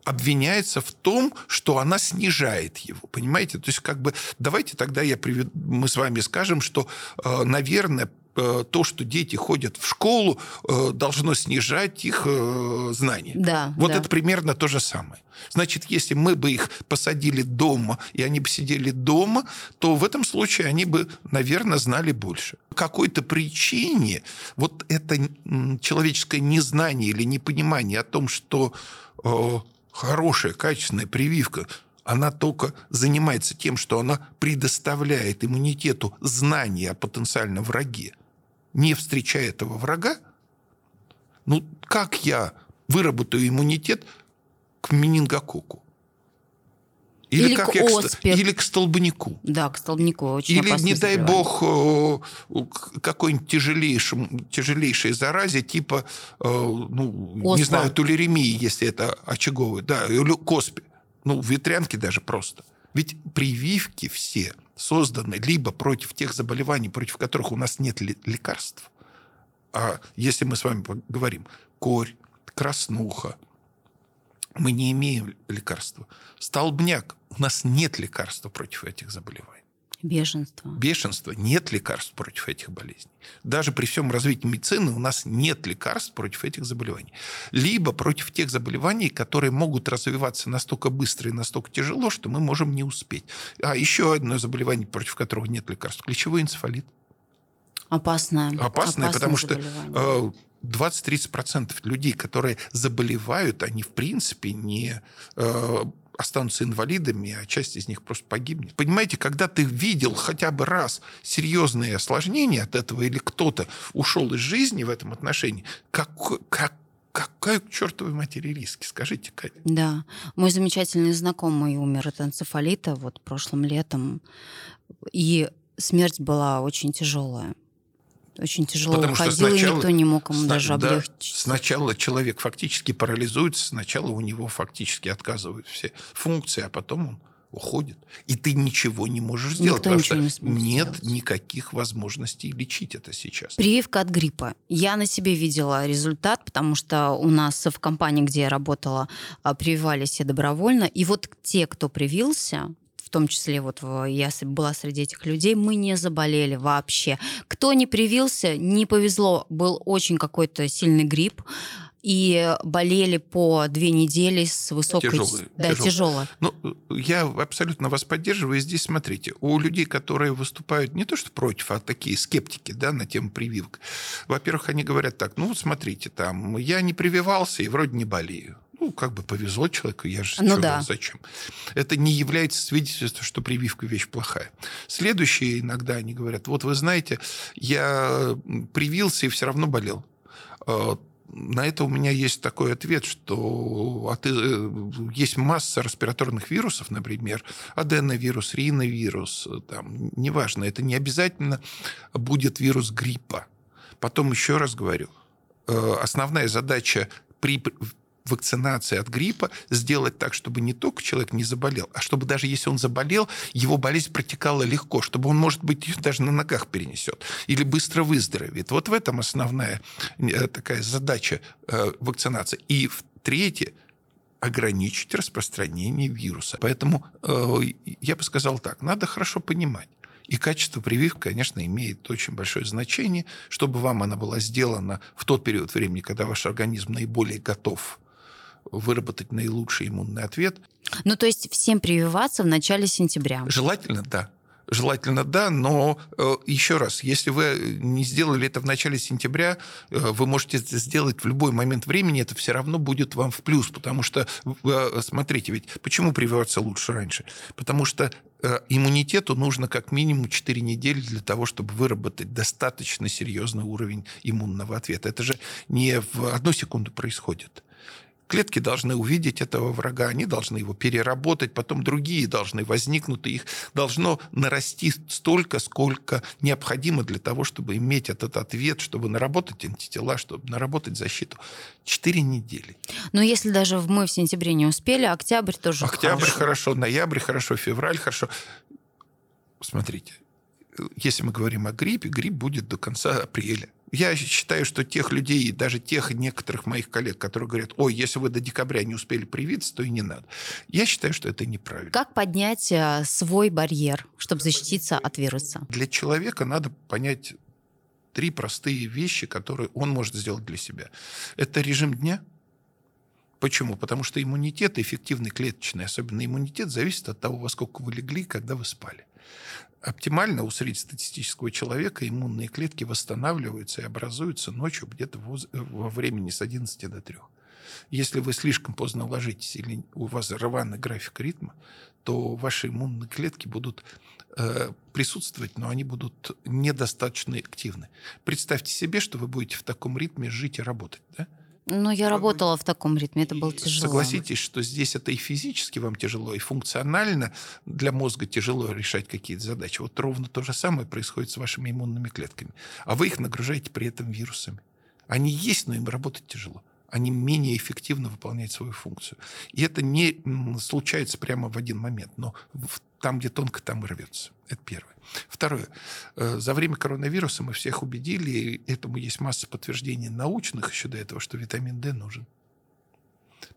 обвиняется в том, что она снижает его. Понимаете? То есть, как бы, давайте тогда я привед... мы с вами скажем, что, э, наверное, то, что дети ходят в школу, э, должно снижать их э, знания. Да, вот да. это примерно то же самое. Значит, если мы бы их посадили дома, и они бы сидели дома, то в этом случае они бы, наверное, знали больше. По какой-то причине вот это человеческое незнание или непонимание о том, что хорошая, качественная прививка она только занимается тем, что она предоставляет иммунитету знания о потенциальном враге не встречая этого врага, ну как я выработаю иммунитет к менингококу? Или, или как к я оспе. Или к столбнику. Да, к столбнику. Очень или, не дай бог, какой-нибудь тяжелейшем, тяжелейшей заразе, типа, ну, Оспа. не знаю, тулеремии, если это очаговый, да, или к оспе. Ну, ветрянки даже просто. Ведь прививки все созданы либо против тех заболеваний, против которых у нас нет лекарств, а если мы с вами говорим корь, краснуха, мы не имеем лекарства. Столбняк, у нас нет лекарства против этих заболеваний. Бешенство. Бешенство. Нет лекарств против этих болезней. Даже при всем развитии медицины у нас нет лекарств против этих заболеваний. Либо против тех заболеваний, которые могут развиваться настолько быстро и настолько тяжело, что мы можем не успеть. А еще одно заболевание, против которого нет лекарств. Ключевой энцефалит. Опасное. Опасное, Опасное потому что 20-30% э, людей, которые заболевают, они в принципе не э, останутся инвалидами, а часть из них просто погибнет. Понимаете, когда ты видел хотя бы раз серьезные осложнения от этого, или кто-то ушел из жизни в этом отношении, как, как Какая к чертовой матери риски, скажите, Катя? Да. Мой замечательный знакомый умер от энцефалита вот прошлым летом. И смерть была очень тяжелая. Очень тяжело Потому уходил, сначала, и никто не мог ему сна- даже облегчить. Да, сначала человек фактически парализуется, сначала у него фактически отказывают все функции, а потом он уходит. И ты ничего не можешь сделать, Никто потому что не нет сделать. никаких возможностей лечить это сейчас. Прививка от гриппа. Я на себе видела результат, потому что у нас в компании, где я работала, а, прививались все добровольно. И вот те, кто привился, в том числе вот я была среди этих людей, мы не заболели вообще. Кто не привился, не повезло, был очень какой-то сильный грипп, и болели по две недели с высокой... Тяжелые. Да, тяжело. Ну, я абсолютно вас поддерживаю. Здесь, смотрите, у людей, которые выступают не то что против, а такие скептики да, на тему прививок, во-первых, они говорят так, ну, смотрите, там, я не прививался и вроде не болею. Ну, как бы повезло человеку, я же ну, да. зачем. Это не является свидетельством, что прививка вещь плохая. Следующие иногда они говорят, вот вы знаете, я привился и все равно болел а, на это у меня есть такой ответ, что э, есть масса респираторных вирусов, например, аденовирус, риновирус, там, неважно, это не обязательно будет вирус гриппа. Потом еще раз говорю, э, основная задача при вакцинации от гриппа сделать так, чтобы не только человек не заболел, а чтобы даже если он заболел, его болезнь протекала легко, чтобы он, может быть, даже на ногах перенесет или быстро выздоровеет. Вот в этом основная э, такая задача э, вакцинации. И в третье, ограничить распространение вируса. Поэтому э, я бы сказал так, надо хорошо понимать. И качество прививки, конечно, имеет очень большое значение, чтобы вам она была сделана в тот период времени, когда ваш организм наиболее готов выработать наилучший иммунный ответ. Ну, то есть всем прививаться в начале сентября? Желательно, да. Желательно, да, но э, еще раз, если вы не сделали это в начале сентября, э, вы можете это сделать в любой момент времени, это все равно будет вам в плюс, потому что, э, смотрите, ведь почему прививаться лучше раньше? Потому что э, иммунитету нужно как минимум 4 недели для того, чтобы выработать достаточно серьезный уровень иммунного ответа. Это же не в одну секунду происходит. Клетки должны увидеть этого врага, они должны его переработать, потом другие должны возникнуть, и их должно нарасти столько, сколько необходимо для того, чтобы иметь этот ответ, чтобы наработать антитела, чтобы наработать защиту. Четыре недели. Но если даже мы в сентябре не успели, октябрь тоже Октябрь хорошо, хорошо ноябрь хорошо, февраль хорошо. Смотрите, если мы говорим о гриппе, грипп будет до конца апреля. Я считаю, что тех людей, даже тех некоторых моих коллег, которые говорят, ой, если вы до декабря не успели привиться, то и не надо. Я считаю, что это неправильно. Как поднять э, свой барьер, чтобы защититься от вируса? Для человека надо понять три простые вещи, которые он может сделать для себя. Это режим дня. Почему? Потому что иммунитет, эффективный клеточный, особенно иммунитет, зависит от того, во сколько вы легли, когда вы спали оптимально у среднестатистического человека иммунные клетки восстанавливаются и образуются ночью где-то во времени с 11 до 3. Если вы слишком поздно ложитесь или у вас рваный график ритма, то ваши иммунные клетки будут э, присутствовать, но они будут недостаточно активны. Представьте себе, что вы будете в таком ритме жить и работать. Да? Ну, я работала в таком ритме, это было тяжело. Согласитесь, что здесь это и физически вам тяжело, и функционально для мозга тяжело решать какие-то задачи. Вот ровно то же самое происходит с вашими иммунными клетками. А вы их нагружаете при этом вирусами. Они есть, но им работать тяжело они менее эффективно выполняют свою функцию. И это не случается прямо в один момент, но там, где тонко, там и рвется. Это первое. Второе. Э, за время коронавируса мы всех убедили, и этому есть масса подтверждений научных еще до этого, что витамин D нужен.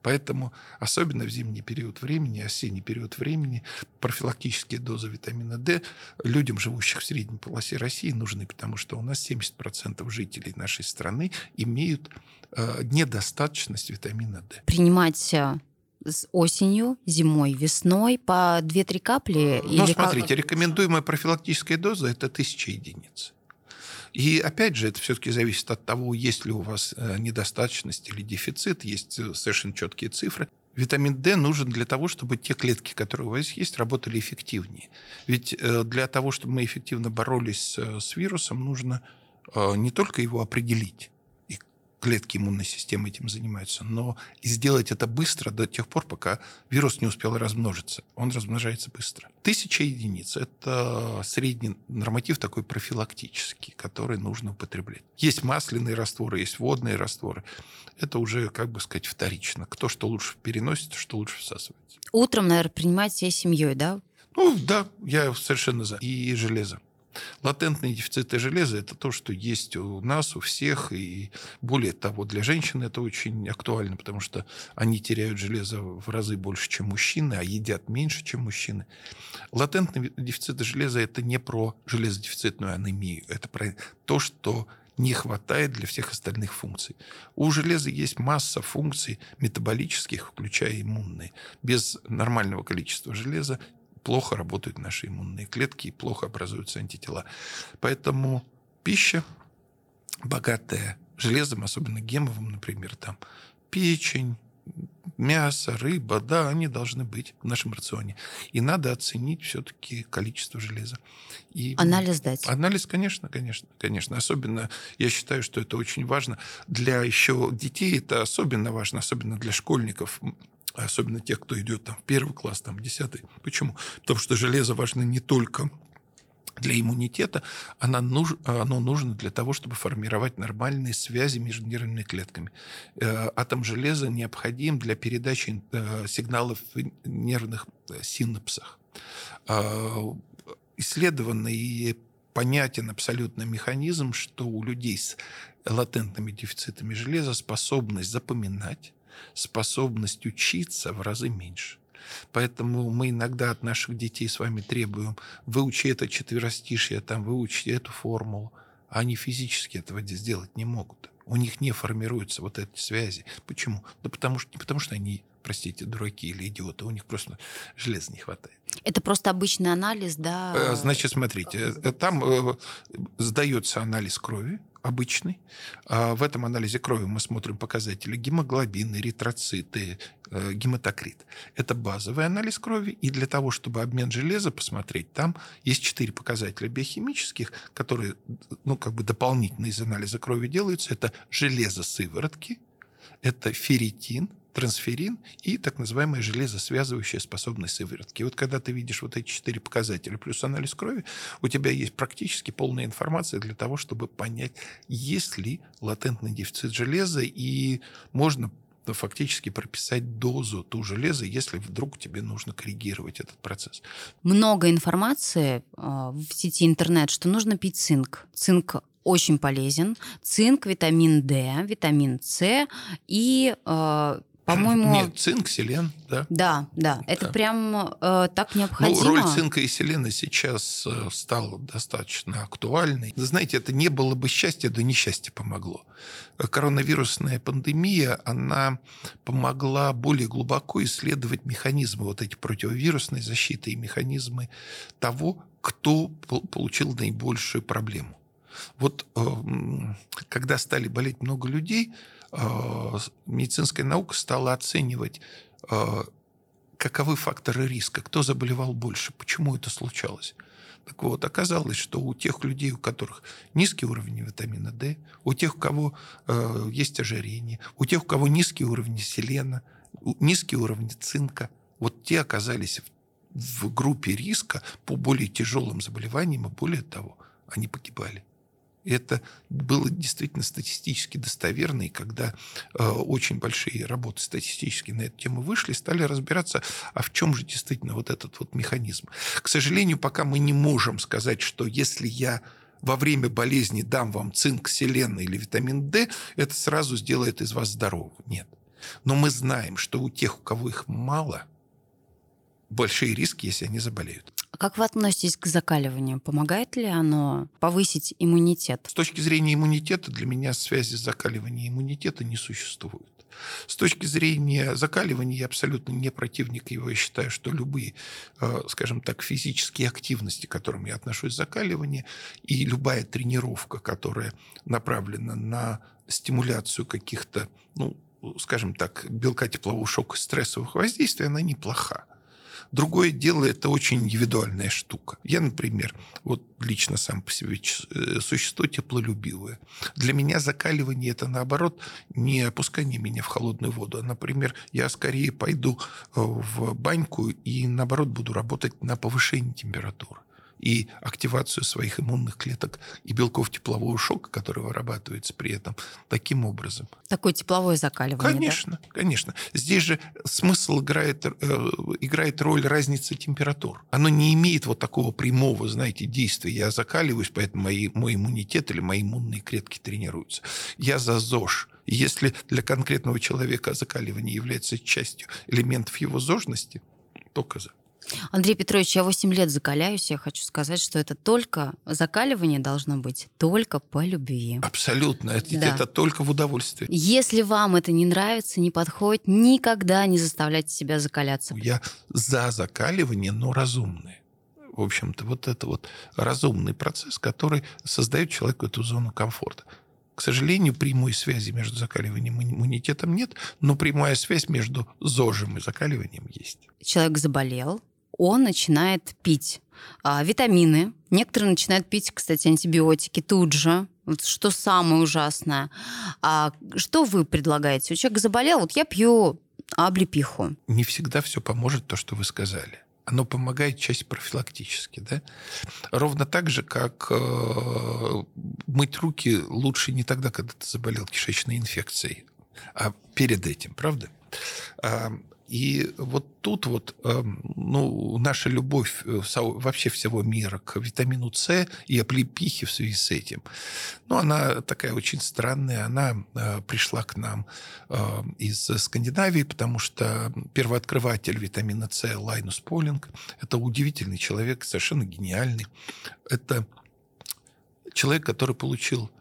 Поэтому, особенно в зимний период времени, осенний период времени, профилактические дозы витамина D людям, живущих в средней полосе России, нужны, потому что у нас 70% жителей нашей страны имеют э, недостаточность витамина D. Принимать э, с осенью, зимой, весной по 2-3 капли? Ну, или смотрите, как... рекомендуемая профилактическая доза – это 1000 единиц. И опять же, это все-таки зависит от того, есть ли у вас э, недостаточность или дефицит, есть э, совершенно четкие цифры. Витамин D нужен для того, чтобы те клетки, которые у вас есть, работали эффективнее. Ведь э, для того, чтобы мы эффективно боролись с вирусом, нужно не только его определить, клетки иммунной системы этим занимаются. Но сделать это быстро до тех пор, пока вирус не успел размножиться. Он размножается быстро. Тысяча единиц – это средний норматив такой профилактический, который нужно употреблять. Есть масляные растворы, есть водные растворы. Это уже, как бы сказать, вторично. Кто что лучше переносит, что лучше всасывается. Утром, наверное, принимать всей семьей, да? Ну, да, я совершенно за. И железо. Латентные дефициты железа – это то, что есть у нас, у всех. И более того, для женщин это очень актуально, потому что они теряют железо в разы больше, чем мужчины, а едят меньше, чем мужчины. Латентные дефициты железа – это не про железодефицитную анемию. Это про то, что не хватает для всех остальных функций. У железа есть масса функций метаболических, включая иммунные. Без нормального количества железа плохо работают наши иммунные клетки и плохо образуются антитела. Поэтому пища, богатая железом, особенно гемовым, например, там печень, мясо, рыба, да, они должны быть в нашем рационе. И надо оценить все-таки количество железа. И анализ дать. Анализ, конечно, конечно, конечно. Особенно, я считаю, что это очень важно. Для еще детей это особенно важно, особенно для школьников особенно тех, кто идет там в первый класс, там в десятый. Почему? Потому что железо важно не только для иммунитета, оно, нуж, оно нужно для того, чтобы формировать нормальные связи между нервными клетками. Э, атом железа необходим для передачи э, сигналов в нервных э, синапсах. Исследован и понятен абсолютно механизм, что у людей с латентными дефицитами железа способность запоминать, способность учиться в разы меньше. Поэтому мы иногда от наших детей с вами требуем выучи это четверостишье, там, выучи эту формулу. А они физически этого сделать не могут. У них не формируются вот эти связи. Почему? Да потому что, не потому что они, простите, дураки или идиоты, у них просто железа не хватает. Это просто обычный анализ, да? Э, значит, смотрите, э, там э, сдается анализ крови, обычный. А в этом анализе крови мы смотрим показатели гемоглобин, эритроциты, э, гематокрит. Это базовый анализ крови. И для того, чтобы обмен железа посмотреть, там есть четыре показателя биохимических, которые ну, как бы дополнительно из анализа крови делаются. Это железо сыворотки, это ферритин – трансферин и так называемая железосвязывающая способность сыворотки. Вот когда ты видишь вот эти четыре показателя плюс анализ крови, у тебя есть практически полная информация для того, чтобы понять, есть ли латентный дефицит железа, и можно фактически прописать дозу ту железа, если вдруг тебе нужно коррегировать этот процесс. Много информации а, в сети интернет, что нужно пить цинк. Цинк очень полезен. Цинк, витамин D, витамин С и э, по-моему... Нет, цинк, селен, да. Да, да. Это да. прям э, так необходимо. Ну, роль цинка и селена сейчас э, стала достаточно актуальной. Знаете, это не было бы счастья, да несчастье помогло. Коронавирусная пандемия, она помогла более глубоко исследовать механизмы вот эти противовирусной защиты и механизмы того, кто получил наибольшую проблему. Вот э, когда стали болеть много людей, медицинская наука стала оценивать, э, каковы факторы риска, кто заболевал больше, почему это случалось. Так вот, оказалось, что у тех людей, у которых низкий уровень витамина D, у тех, у кого э, есть ожирение, у тех, у кого низкий уровень селена, низкий уровень цинка, вот те оказались в, в группе риска по более тяжелым заболеваниям, и более того, они погибали. Это было действительно статистически достоверно, и когда э, очень большие работы статистические на эту тему вышли, стали разбираться, а в чем же действительно вот этот вот механизм. К сожалению, пока мы не можем сказать, что если я во время болезни дам вам цинк, селен или витамин D, это сразу сделает из вас здорового. Нет. Но мы знаем, что у тех, у кого их мало, большие риски, если они заболеют. Как вы относитесь к закаливанию? Помогает ли оно повысить иммунитет? С точки зрения иммунитета для меня связи с закаливанием иммунитета не существует. С точки зрения закаливания я абсолютно не противник его. Я считаю, что любые, э, скажем так, физические активности, к которым я отношусь, закаливание, и любая тренировка, которая направлена на стимуляцию каких-то, ну, скажем так, белка теплового шока, стрессовых воздействий, она неплоха. Другое дело, это очень индивидуальная штука. Я, например, вот лично сам по себе э, существо теплолюбивое. Для меня закаливание это наоборот не опускание меня в холодную воду. А, например, я скорее пойду э, в баньку и наоборот буду работать на повышение температуры и активацию своих иммунных клеток и белков теплового шока, который вырабатывается при этом таким образом. Такое тепловое закаливание, Конечно, да? конечно. Здесь же смысл играет, э, играет роль разницы температур. Оно не имеет вот такого прямого, знаете, действия. Я закаливаюсь, поэтому мои, мой иммунитет или мои иммунные клетки тренируются. Я за ЗОЖ. Если для конкретного человека закаливание является частью элементов его зожности, только за. Андрей Петрович, я 8 лет закаляюсь. Я хочу сказать, что это только закаливание должно быть только по любви. Абсолютно. Это, да. это только в удовольствие. Если вам это не нравится, не подходит, никогда не заставляйте себя закаляться. Я за закаливание, но разумное. В общем-то, вот это вот разумный процесс, который создает человеку эту зону комфорта. К сожалению, прямой связи между закаливанием и иммунитетом нет, но прямая связь между ЗОЖем и закаливанием есть. Человек заболел, он начинает пить а, витамины. Некоторые начинают пить, кстати, антибиотики тут же. Вот что самое ужасное. А что вы предлагаете? У человека заболел, вот я пью облепиху. Не всегда все поможет то, что вы сказали. Оно помогает часть профилактически, да? Ровно так же, как э, мыть руки лучше не тогда, когда ты заболел кишечной инфекцией, а перед этим, правда? А, и вот тут вот эм, ну, наша любовь э, вообще всего мира к витамину С и облепихе в связи с этим, ну, она такая очень странная. Она э, пришла к нам э, из Скандинавии, потому что первооткрыватель витамина С Лайнус Полинг – это удивительный человек, совершенно гениальный. Это человек, который получил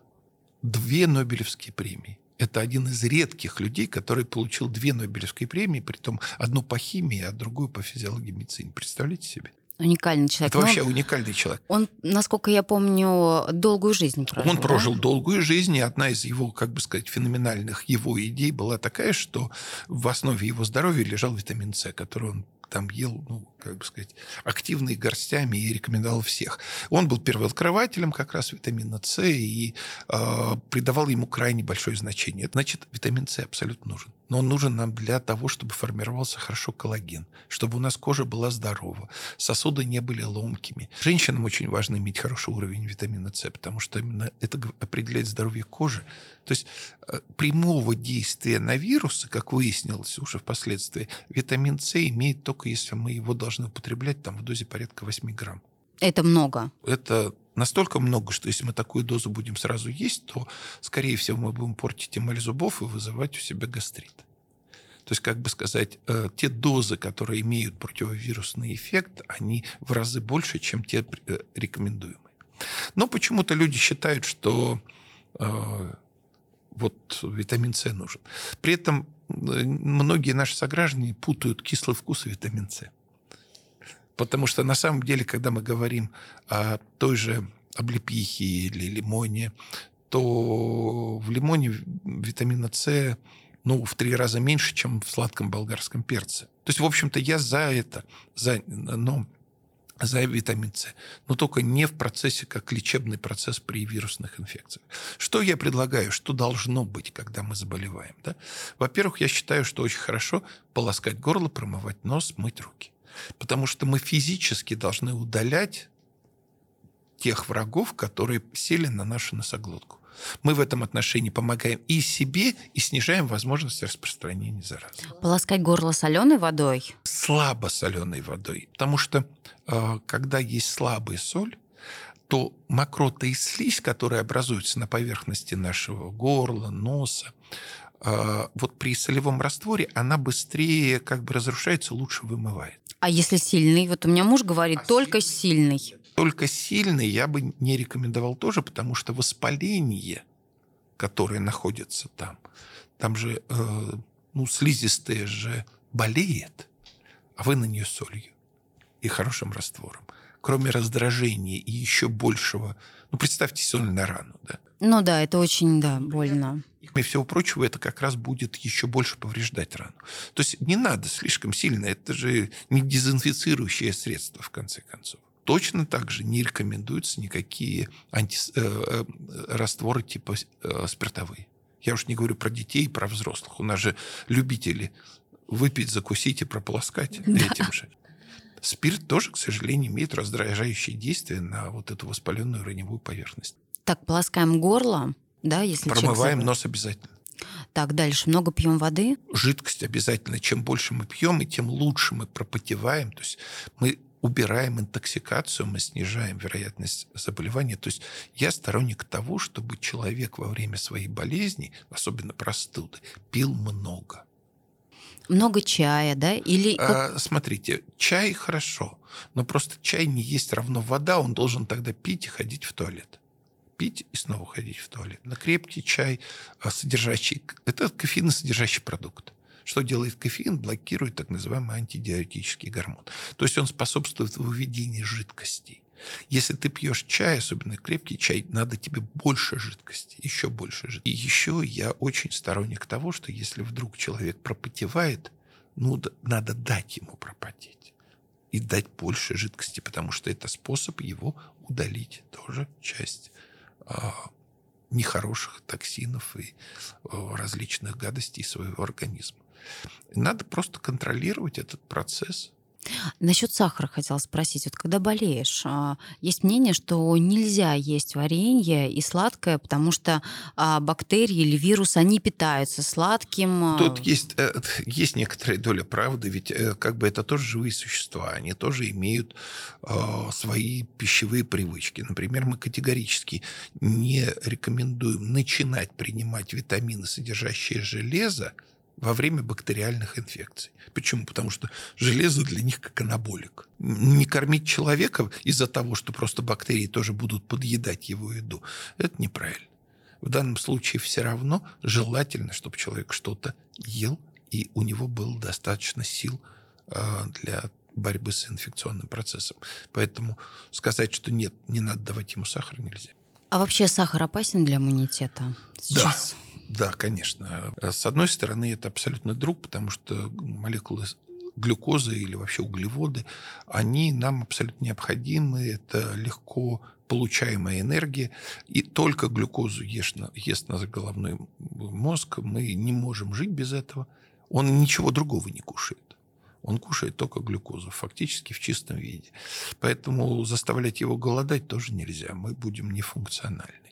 две Нобелевские премии это один из редких людей, который получил две Нобелевские премии, при том одну по химии, а другую по физиологии медицины. Представляете себе? Уникальный человек. Это Но вообще уникальный человек. Он, насколько я помню, долгую жизнь прожил. Он прожил да? долгую жизнь, и одна из его, как бы сказать, феноменальных его идей была такая, что в основе его здоровья лежал витамин С, который он там ел, ну, как бы сказать, активные горстями и рекомендовал всех. Он был первооткрывателем как раз витамина С и э, придавал ему крайне большое значение. Значит, витамин С абсолютно нужен. Но он нужен нам для того, чтобы формировался хорошо коллаген, чтобы у нас кожа была здорова, сосуды не были ломкими. Женщинам очень важно иметь хороший уровень витамина С, потому что именно это определяет здоровье кожи. То есть э, прямого действия на вирусы, как выяснилось уже впоследствии, витамин С имеет только если мы его должны употреблять там в дозе порядка 8 грамм. Это много. Это настолько много, что если мы такую дозу будем сразу есть, то, скорее всего, мы будем портить эмаль зубов и вызывать у себя гастрит. То есть, как бы сказать, э, те дозы, которые имеют противовирусный эффект, они в разы больше, чем те э, рекомендуемые. Но почему-то люди считают, что э, вот витамин С нужен. При этом многие наши сограждане путают кислый вкус и витамин С. Потому что на самом деле, когда мы говорим о той же облепихе или лимоне, то в лимоне витамина С ну, в три раза меньше, чем в сладком болгарском перце. То есть, в общем-то, я за это, за, но за витамин С, но только не в процессе, как лечебный процесс при вирусных инфекциях. Что я предлагаю, что должно быть, когда мы заболеваем? Да? Во-первых, я считаю, что очень хорошо полоскать горло, промывать нос, мыть руки. Потому что мы физически должны удалять тех врагов, которые сели на нашу носоглотку. Мы в этом отношении помогаем и себе, и снижаем возможность распространения заразы. Полоскать горло соленой водой? Слабо соленой водой. Потому что э, когда есть слабая соль, то мокрота и слизь, которые образуются на поверхности нашего горла, носа, э, вот при солевом растворе она быстрее как бы разрушается, лучше вымывает. А если сильный? Вот у меня муж говорит, а только сильный. сильный. Только сильный я бы не рекомендовал тоже, потому что воспаление, которое находится там, там же, э, ну, слизистая же болеет, а вы на нее солью и хорошим раствором. кроме раздражения и еще большего, ну, представьте соль на рану, да? Ну да, это очень, да, больно. И, всего прочего, это как раз будет еще больше повреждать рану. То есть не надо слишком сильно, это же не дезинфицирующее средство, в конце концов. Точно так же не рекомендуются никакие анти, э, э, растворы типа э, спиртовые. Я уж не говорю про детей, про взрослых. У нас же любители выпить, закусить и прополоскать да. этим же. Спирт тоже, к сожалению, имеет раздражающее действие на вот эту воспаленную раневую поверхность. Так, полоскаем горло, да, если Промываем нос обязательно. Так, дальше много пьем воды. Жидкость обязательно. Чем больше мы пьем, и тем лучше мы пропотеваем. То есть мы убираем интоксикацию, мы снижаем вероятность заболевания. То есть я сторонник того, чтобы человек во время своей болезни, особенно простуды, пил много. Много чая, да? Или а, смотрите, чай хорошо, но просто чай не есть равно вода, он должен тогда пить и ходить в туалет. Пить и снова ходить в туалет. На крепкий чай, а, содержащий... Это кофеиносодержащий продукт. Что делает кофеин? Блокирует так называемый антидиуретический гормон. То есть он способствует выведению жидкостей. Если ты пьешь чай, особенно крепкий чай, надо тебе больше жидкости, еще больше жидкости. И еще я очень сторонник того, что если вдруг человек пропотевает, ну, надо дать ему пропотеть и дать больше жидкости, потому что это способ его удалить тоже часть а, нехороших токсинов и а, различных гадостей своего организма. Надо просто контролировать этот процесс. Насчет сахара хотела спросить. Вот когда болеешь, а, есть мнение, что нельзя есть варенье и сладкое, потому что а, бактерии или вирус, они питаются сладким. А. Тут есть, э, [LAUGHS] есть некоторая доля правды, ведь э, как бы это тоже живые существа, они тоже имеют свои пищевые привычки. Например, мы категорически не рекомендуем начинать принимать витамины, содержащие железо, во время бактериальных инфекций. Почему? Потому что железо для них как анаболик. Не кормить человека из-за того, что просто бактерии тоже будут подъедать его еду, это неправильно. В данном случае все равно желательно, чтобы человек что-то ел, и у него было достаточно сил а, для борьбы с инфекционным процессом. Поэтому сказать, что нет, не надо давать ему сахар, нельзя. А вообще сахар опасен для иммунитета? Сейчас. Да. Да, конечно. С одной стороны, это абсолютно друг, потому что молекулы глюкозы или вообще углеводы, они нам абсолютно необходимы. Это легко получаемая энергия. И только глюкозу ест, ест наш головной мозг. Мы не можем жить без этого. Он ничего другого не кушает. Он кушает только глюкозу, фактически в чистом виде. Поэтому заставлять его голодать тоже нельзя. Мы будем нефункциональны.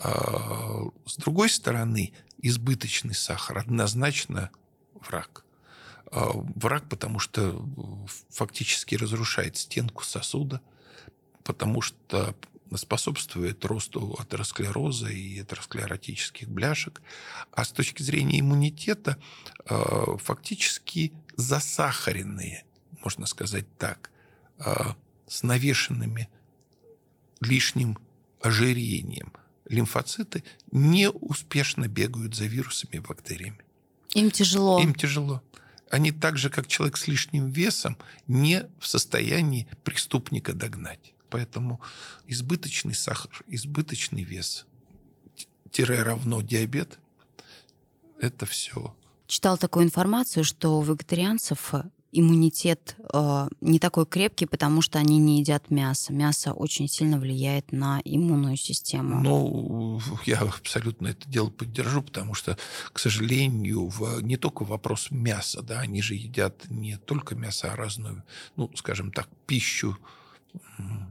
А, с другой стороны, избыточный сахар однозначно враг. А, враг, потому что фактически разрушает стенку сосуда, потому что способствует росту атеросклероза и атеросклеротических бляшек. А с точки зрения иммунитета, а, фактически засахаренные, можно сказать так, с навешенными лишним ожирением – лимфоциты не успешно бегают за вирусами и бактериями. Им тяжело. Им тяжело. Они так же, как человек с лишним весом, не в состоянии преступника догнать. Поэтому избыточный сахар, избыточный вес, тире равно диабет, это все. Читал такую информацию, что у вегетарианцев иммунитет э, не такой крепкий, потому что они не едят мясо. Мясо очень сильно влияет на иммунную систему. Ну, [LAUGHS] я абсолютно это дело поддержу, потому что, к сожалению, в, не только вопрос мяса, да, они же едят не только мясо, а разную, ну, скажем так, пищу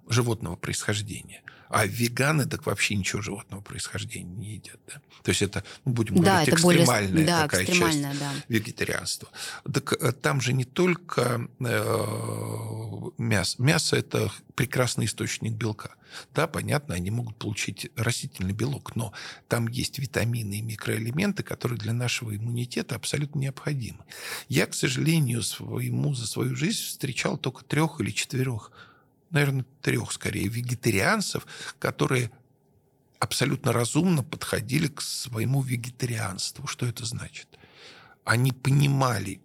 животного происхождения. А веганы так вообще ничего животного происхождения не едят. Да? То есть это, ну, будем да, говорить, это экстремальная более, да, такая экстремальная, часть да. вегетарианства. Так э, там же не только э, мясо. Мясо – это прекрасный источник белка. Да, понятно, они могут получить растительный белок, но там есть витамины и микроэлементы, которые для нашего иммунитета абсолютно необходимы. Я, к сожалению, своему, за свою жизнь встречал только трех или четырех наверное, трех скорее вегетарианцев, которые абсолютно разумно подходили к своему вегетарианству. Что это значит? Они понимали,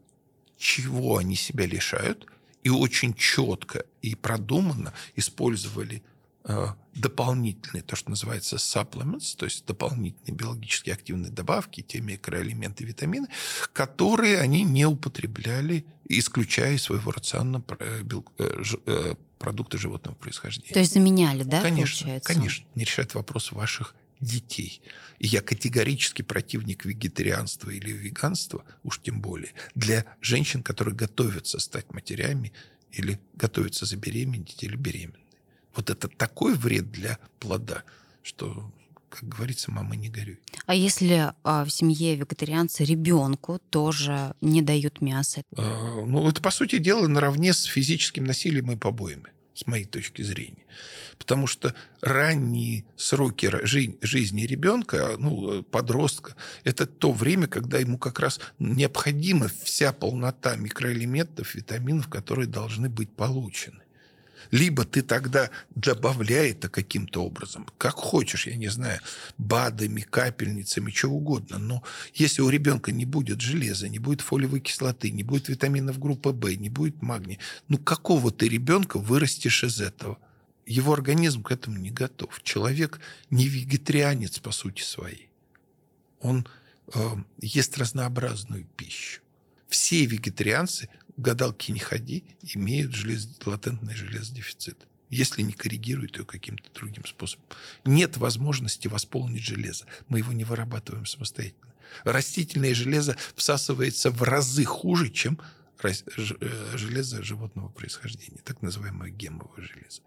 чего они себя лишают, и очень четко и продуманно использовали э, дополнительные, то, что называется supplements, то есть дополнительные биологически активные добавки, те микроэлементы, витамины, которые они не употребляли, исключая из своего рациона э, э, продукты животного происхождения. То есть заменяли, да, конечно, получается? Конечно, не решает вопрос ваших детей. И я категорически противник вегетарианства или веганства, уж тем более, для женщин, которые готовятся стать матерями или готовятся забеременеть или беременны. Вот это такой вред для плода, что как говорится, мама, не горюй. А если а, в семье вегетарианцы ребенку тоже не дают мясо? А, ну, это, по сути дела, наравне с физическим насилием и побоями с моей точки зрения. Потому что ранние сроки жизни ребенка, ну, подростка, это то время, когда ему как раз необходима вся полнота микроэлементов, витаминов, которые должны быть получены. Либо ты тогда добавляй это каким-то образом, как хочешь, я не знаю, БАДами, капельницами, чего угодно. Но если у ребенка не будет железа, не будет фолиевой кислоты, не будет витаминов группы В, не будет магния, ну какого ты ребенка вырастешь из этого? Его организм к этому не готов. Человек не вегетарианец по сути своей. Он э, ест разнообразную пищу. Все вегетарианцы гадалки не ходи, имеют желез... латентный железодефицит, если не коррегируют ее каким-то другим способом. Нет возможности восполнить железо. Мы его не вырабатываем самостоятельно. Растительное железо всасывается в разы хуже, чем э, железо животного происхождения, так называемое гемовое железо.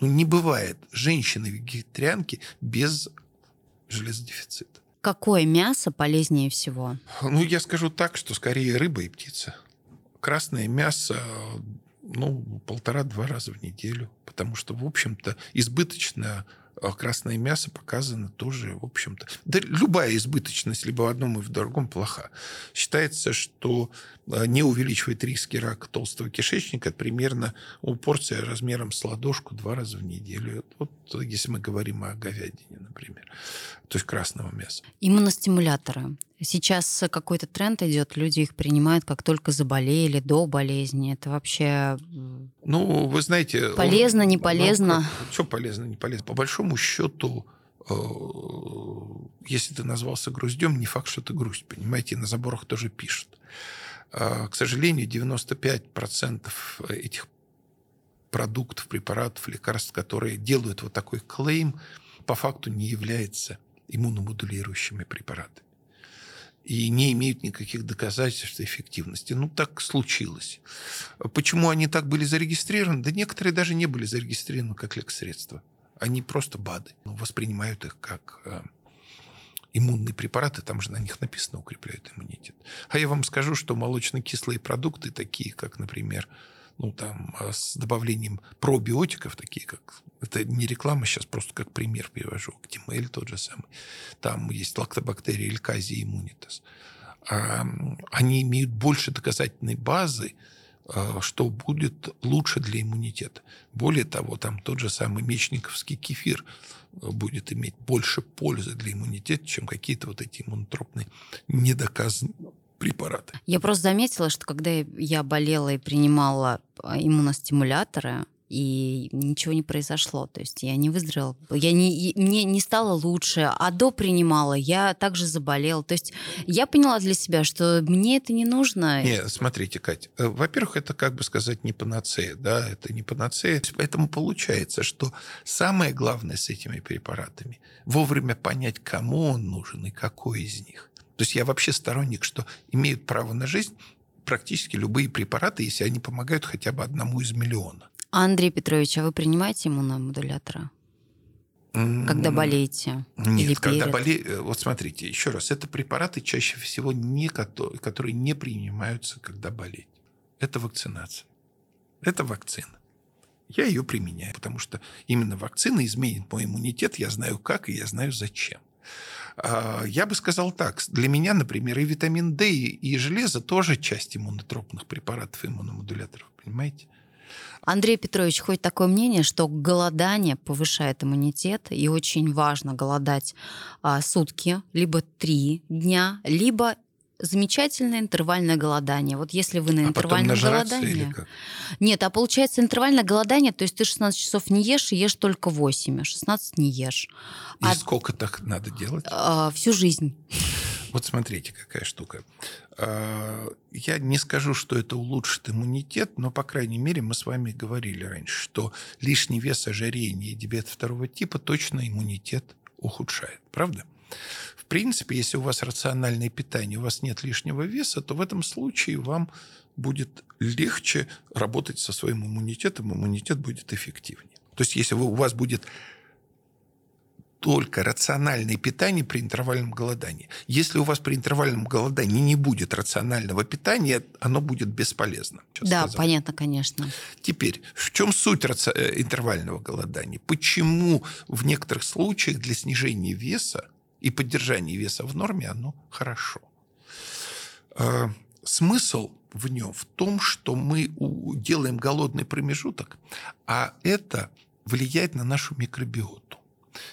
Ну, не бывает женщины-вегетарианки без железодефицита. Какое мясо полезнее всего? Ну, я скажу так, что скорее рыба и птица красное мясо ну, полтора-два раза в неделю, потому что, в общем-то, избыточно а красное мясо показано тоже, в общем-то... Да любая избыточность либо в одном и в другом плоха. Считается, что а, не увеличивает риски рака толстого кишечника примерно у порции размером с ладошку два раза в неделю. Вот если мы говорим о говядине, например. То есть красного мяса. Иммуностимуляторы. Сейчас какой-то тренд идет, люди их принимают, как только заболели, до болезни. Это вообще... Ну, вы знаете... Полезно, он, не полезно? Ну, что полезно, не полезно? По большому счету, э, если ты назвался груздем, не факт, что ты грусть, понимаете, на заборах тоже пишут. А, к сожалению, 95% этих продуктов, препаратов, лекарств, которые делают вот такой клейм, по факту не являются иммуномодулирующими препаратами и не имеют никаких доказательств эффективности. Ну, так случилось. Почему они так были зарегистрированы? Да некоторые даже не были зарегистрированы как лекарства. Они просто БАДы. Ну, воспринимают их как э, иммунные препараты, там же на них написано укрепляют иммунитет. А я вам скажу, что молочно-кислые продукты, такие как, например, ну, там, а с добавлением пробиотиков, такие как... Это не реклама, сейчас просто как пример привожу. Актимель тот же самый. Там есть лактобактерия Эльказия иммунитас. А, они имеют больше доказательной базы, а, что будет лучше для иммунитета. Более того, там тот же самый мечниковский кефир будет иметь больше пользы для иммунитета, чем какие-то вот эти иммунотропные недоказанные препараты. Я просто заметила, что когда я болела и принимала иммуностимуляторы, и ничего не произошло. То есть я не выздоровела, я не, мне не стало лучше, а до принимала, я также заболела. То есть я поняла для себя, что мне это не нужно. Не, смотрите, Катя, э, во-первых, это, как бы сказать, не панацея, да, это не панацея. Поэтому получается, что самое главное с этими препаратами – вовремя понять, кому он нужен и какой из них. То есть я вообще сторонник, что имеют право на жизнь практически любые препараты, если они помогают хотя бы одному из миллиона. Андрей Петрович, а вы принимаете иммуномодулятора? Когда болеете? Нет, или когда болеете... Э, вот смотрите, еще раз, это препараты чаще всего, не, которые не принимаются, когда болеете. Это вакцинация. Это вакцина. Я ее применяю, потому что именно вакцина изменит мой иммунитет. Я знаю как, и я знаю зачем. А, я бы сказал так. Для меня, например, и витамин D, и железо тоже часть иммунотропных препаратов, иммуномодуляторов, понимаете? Андрей Петрович, хоть такое мнение, что голодание повышает иммунитет, и очень важно голодать а, сутки, либо три дня, либо замечательное интервальное голодание. Вот если вы на а интервальном голодании... Нет, а получается интервальное голодание, то есть ты 16 часов не ешь и ешь только 8, а 16 не ешь. И а... сколько так надо делать? А, всю жизнь. Вот смотрите, какая штука. А, я не скажу, что это улучшит иммунитет, но, по крайней мере, мы с вами говорили раньше, что лишний вес, ожирение и диабет второго типа точно иммунитет ухудшает. Правда? В принципе, если у вас рациональное питание, у вас нет лишнего веса, то в этом случае вам будет легче работать со своим иммунитетом, иммунитет будет эффективнее. То есть, если у вас будет только рациональное питание при интервальном голодании. Если у вас при интервальном голодании не будет рационального питания, оно будет бесполезно. Да, сказал. понятно, конечно. Теперь, в чем суть э, интервального голодания? Почему в некоторых случаях для снижения веса и поддержания веса в норме оно хорошо? А, смысл в нем в том, что мы делаем голодный промежуток, а это влияет на нашу микробиоту.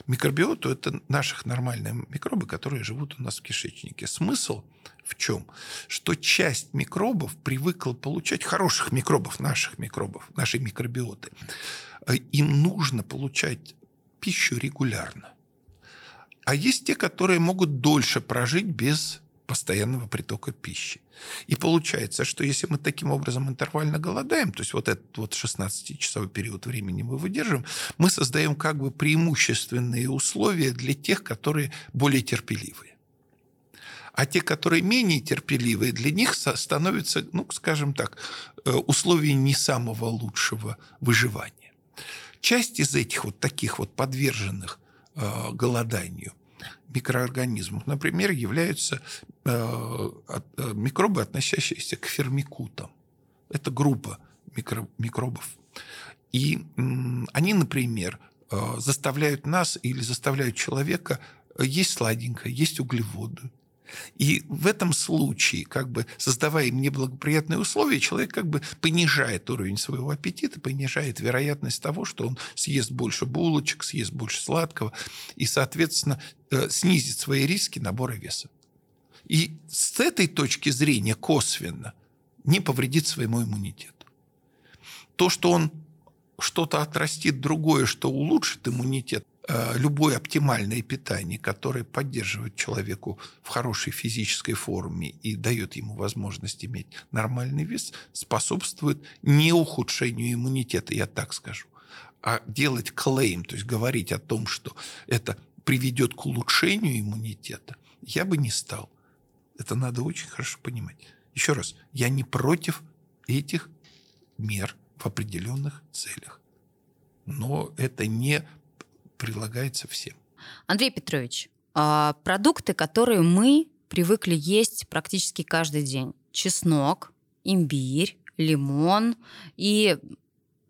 Микробиоту – это наших нормальные микробы, которые живут у нас в кишечнике. Смысл в чем? Что часть микробов привыкла получать, хороших микробов, наших микробов, нашей микробиоты, э, им нужно получать пищу регулярно. А есть те, которые могут дольше прожить без постоянного притока пищи. И получается, что если мы таким образом интервально голодаем, то есть вот этот вот 16-часовой период времени мы выдерживаем, мы создаем как бы преимущественные условия для тех, которые более терпеливые. А те, которые менее терпеливые, для них становятся, ну, скажем так, э, условия не самого лучшего выживания. Часть из этих вот таких вот подверженных голоданию микроорганизмов, например, являются э, э, микробы, относящиеся к фермикутам. Это группа микро, микробов. И они, например, э, заставляют нас или заставляют человека есть сладенькое, есть углеводы, и в этом случае, как бы создавая им неблагоприятные условия, человек как бы понижает уровень своего аппетита, понижает вероятность того, что он съест больше булочек, съест больше сладкого, и, соответственно, э, снизит свои риски набора веса. И с этой точки зрения косвенно не повредит своему иммунитету. То, что он что-то отрастит другое, что улучшит иммунитет, любое оптимальное питание, которое поддерживает человеку в хорошей физической форме и дает ему возможность иметь нормальный вес, способствует не ухудшению иммунитета, я так скажу, а делать клейм, то есть говорить о том, что это приведет к улучшению иммунитета, я бы не стал. Это надо очень хорошо понимать. Еще раз, я не против этих мер в определенных целях. Но это не прилагается всем. Андрей Петрович, а, продукты, которые мы привыкли есть практически каждый день. Чеснок, имбирь, лимон и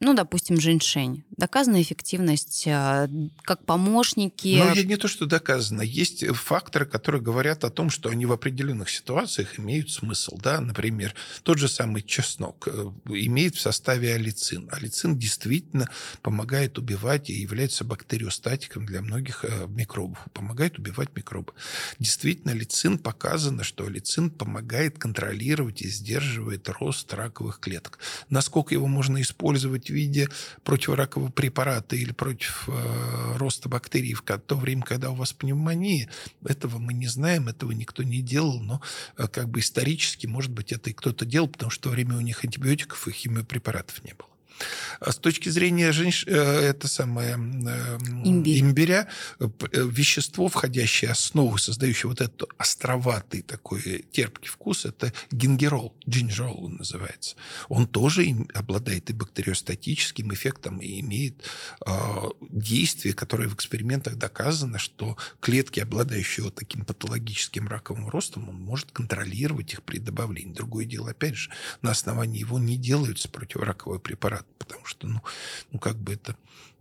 ну, допустим, женьшень. Доказана эффективность э, как помощники. Ну, не то, что доказано. Есть факторы, которые говорят о том, что они в определенных ситуациях имеют смысл. Да? Например, тот же самый чеснок э, имеет в составе алицин. Алицин действительно помогает убивать и является бактериостатиком для многих э, микробов. Помогает убивать микробы. Действительно, алицин показано, что алицин помогает контролировать и сдерживает рост раковых клеток. Насколько его можно использовать виде противоракового препарата или против э, роста бактерий в то время, когда у вас пневмония, этого мы не знаем, этого никто не делал, но э, как бы исторически, может быть, это и кто-то делал, потому что в то время у них антибиотиков и химиопрепаратов не было. А с точки зрения женщ... Э, это самое Имбирь. имбиря, э, вещество, входящее основу, создающее вот этот островатый такой терпкий вкус, это гингерол, джинжерол он называется. Он тоже обладает и бактериостатическим эффектом и имеет э, действие, которое в экспериментах доказано, что клетки, обладающие вот таким патологическим раковым ростом, он может контролировать их при добавлении. Другое дело, опять же, на основании его не делаются противораковые препараты потому что, ну, ну как бы это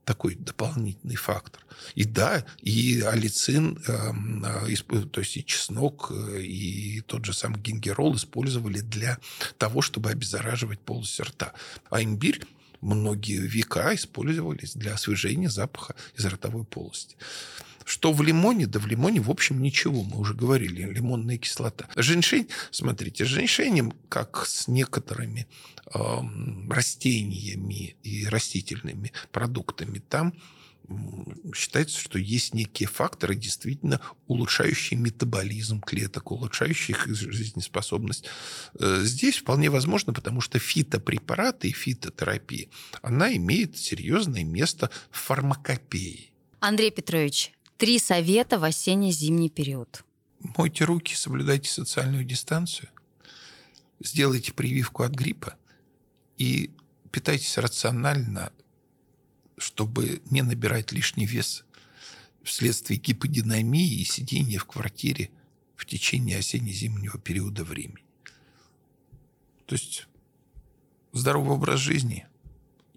такой дополнительный фактор. И да, и алицин, эм, э, то есть и чеснок, э, и тот же самый гингерол использовали для того, чтобы обеззараживать полость рта. А имбирь многие века использовались для освежения запаха из ротовой полости. Что в лимоне? Да в лимоне, в общем, ничего. Мы уже говорили, лимонная кислота. Женьшень, смотрите, с женьшенем, как с некоторыми э, растениями и растительными продуктами, там считается, что есть некие факторы, действительно улучшающие метаболизм клеток, улучшающие их жизнеспособность. Э, здесь вполне возможно, потому что фитопрепараты и фитотерапия, она имеет серьезное место в фармакопее. Андрей Петрович, три совета в осенне-зимний период. Мойте руки, соблюдайте социальную дистанцию, сделайте прививку от гриппа и питайтесь рационально, чтобы не набирать лишний вес вследствие гиподинамии и сидения в квартире в течение осенне-зимнего периода времени. То есть здоровый образ жизни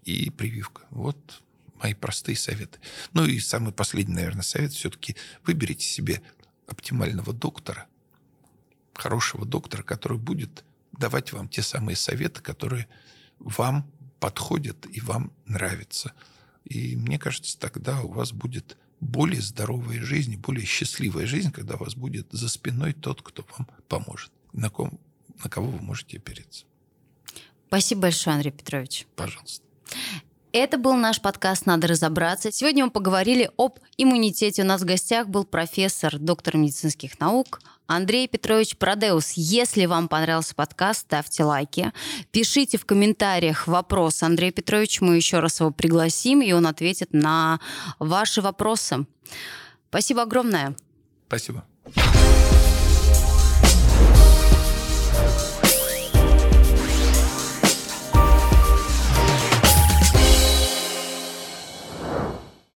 и прививка. Вот мои простые советы. Ну и самый последний, наверное, совет все-таки выберите себе оптимального доктора, хорошего доктора, который будет давать вам те самые советы, которые вам подходят и вам нравятся. И мне кажется, тогда у вас будет более здоровая жизнь, более счастливая жизнь, когда у вас будет за спиной тот, кто вам поможет, на, ком, на кого вы можете опереться. Спасибо большое, Андрей Петрович. Пожалуйста. Это был наш подкаст «Надо разобраться». Сегодня мы поговорили об иммунитете. У нас в гостях был профессор, доктор медицинских наук Андрей Петрович Продеус. Если вам понравился подкаст, ставьте лайки. Пишите в комментариях вопрос Андрею Петровичу. Мы еще раз его пригласим, и он ответит на ваши вопросы. Спасибо огромное. Спасибо.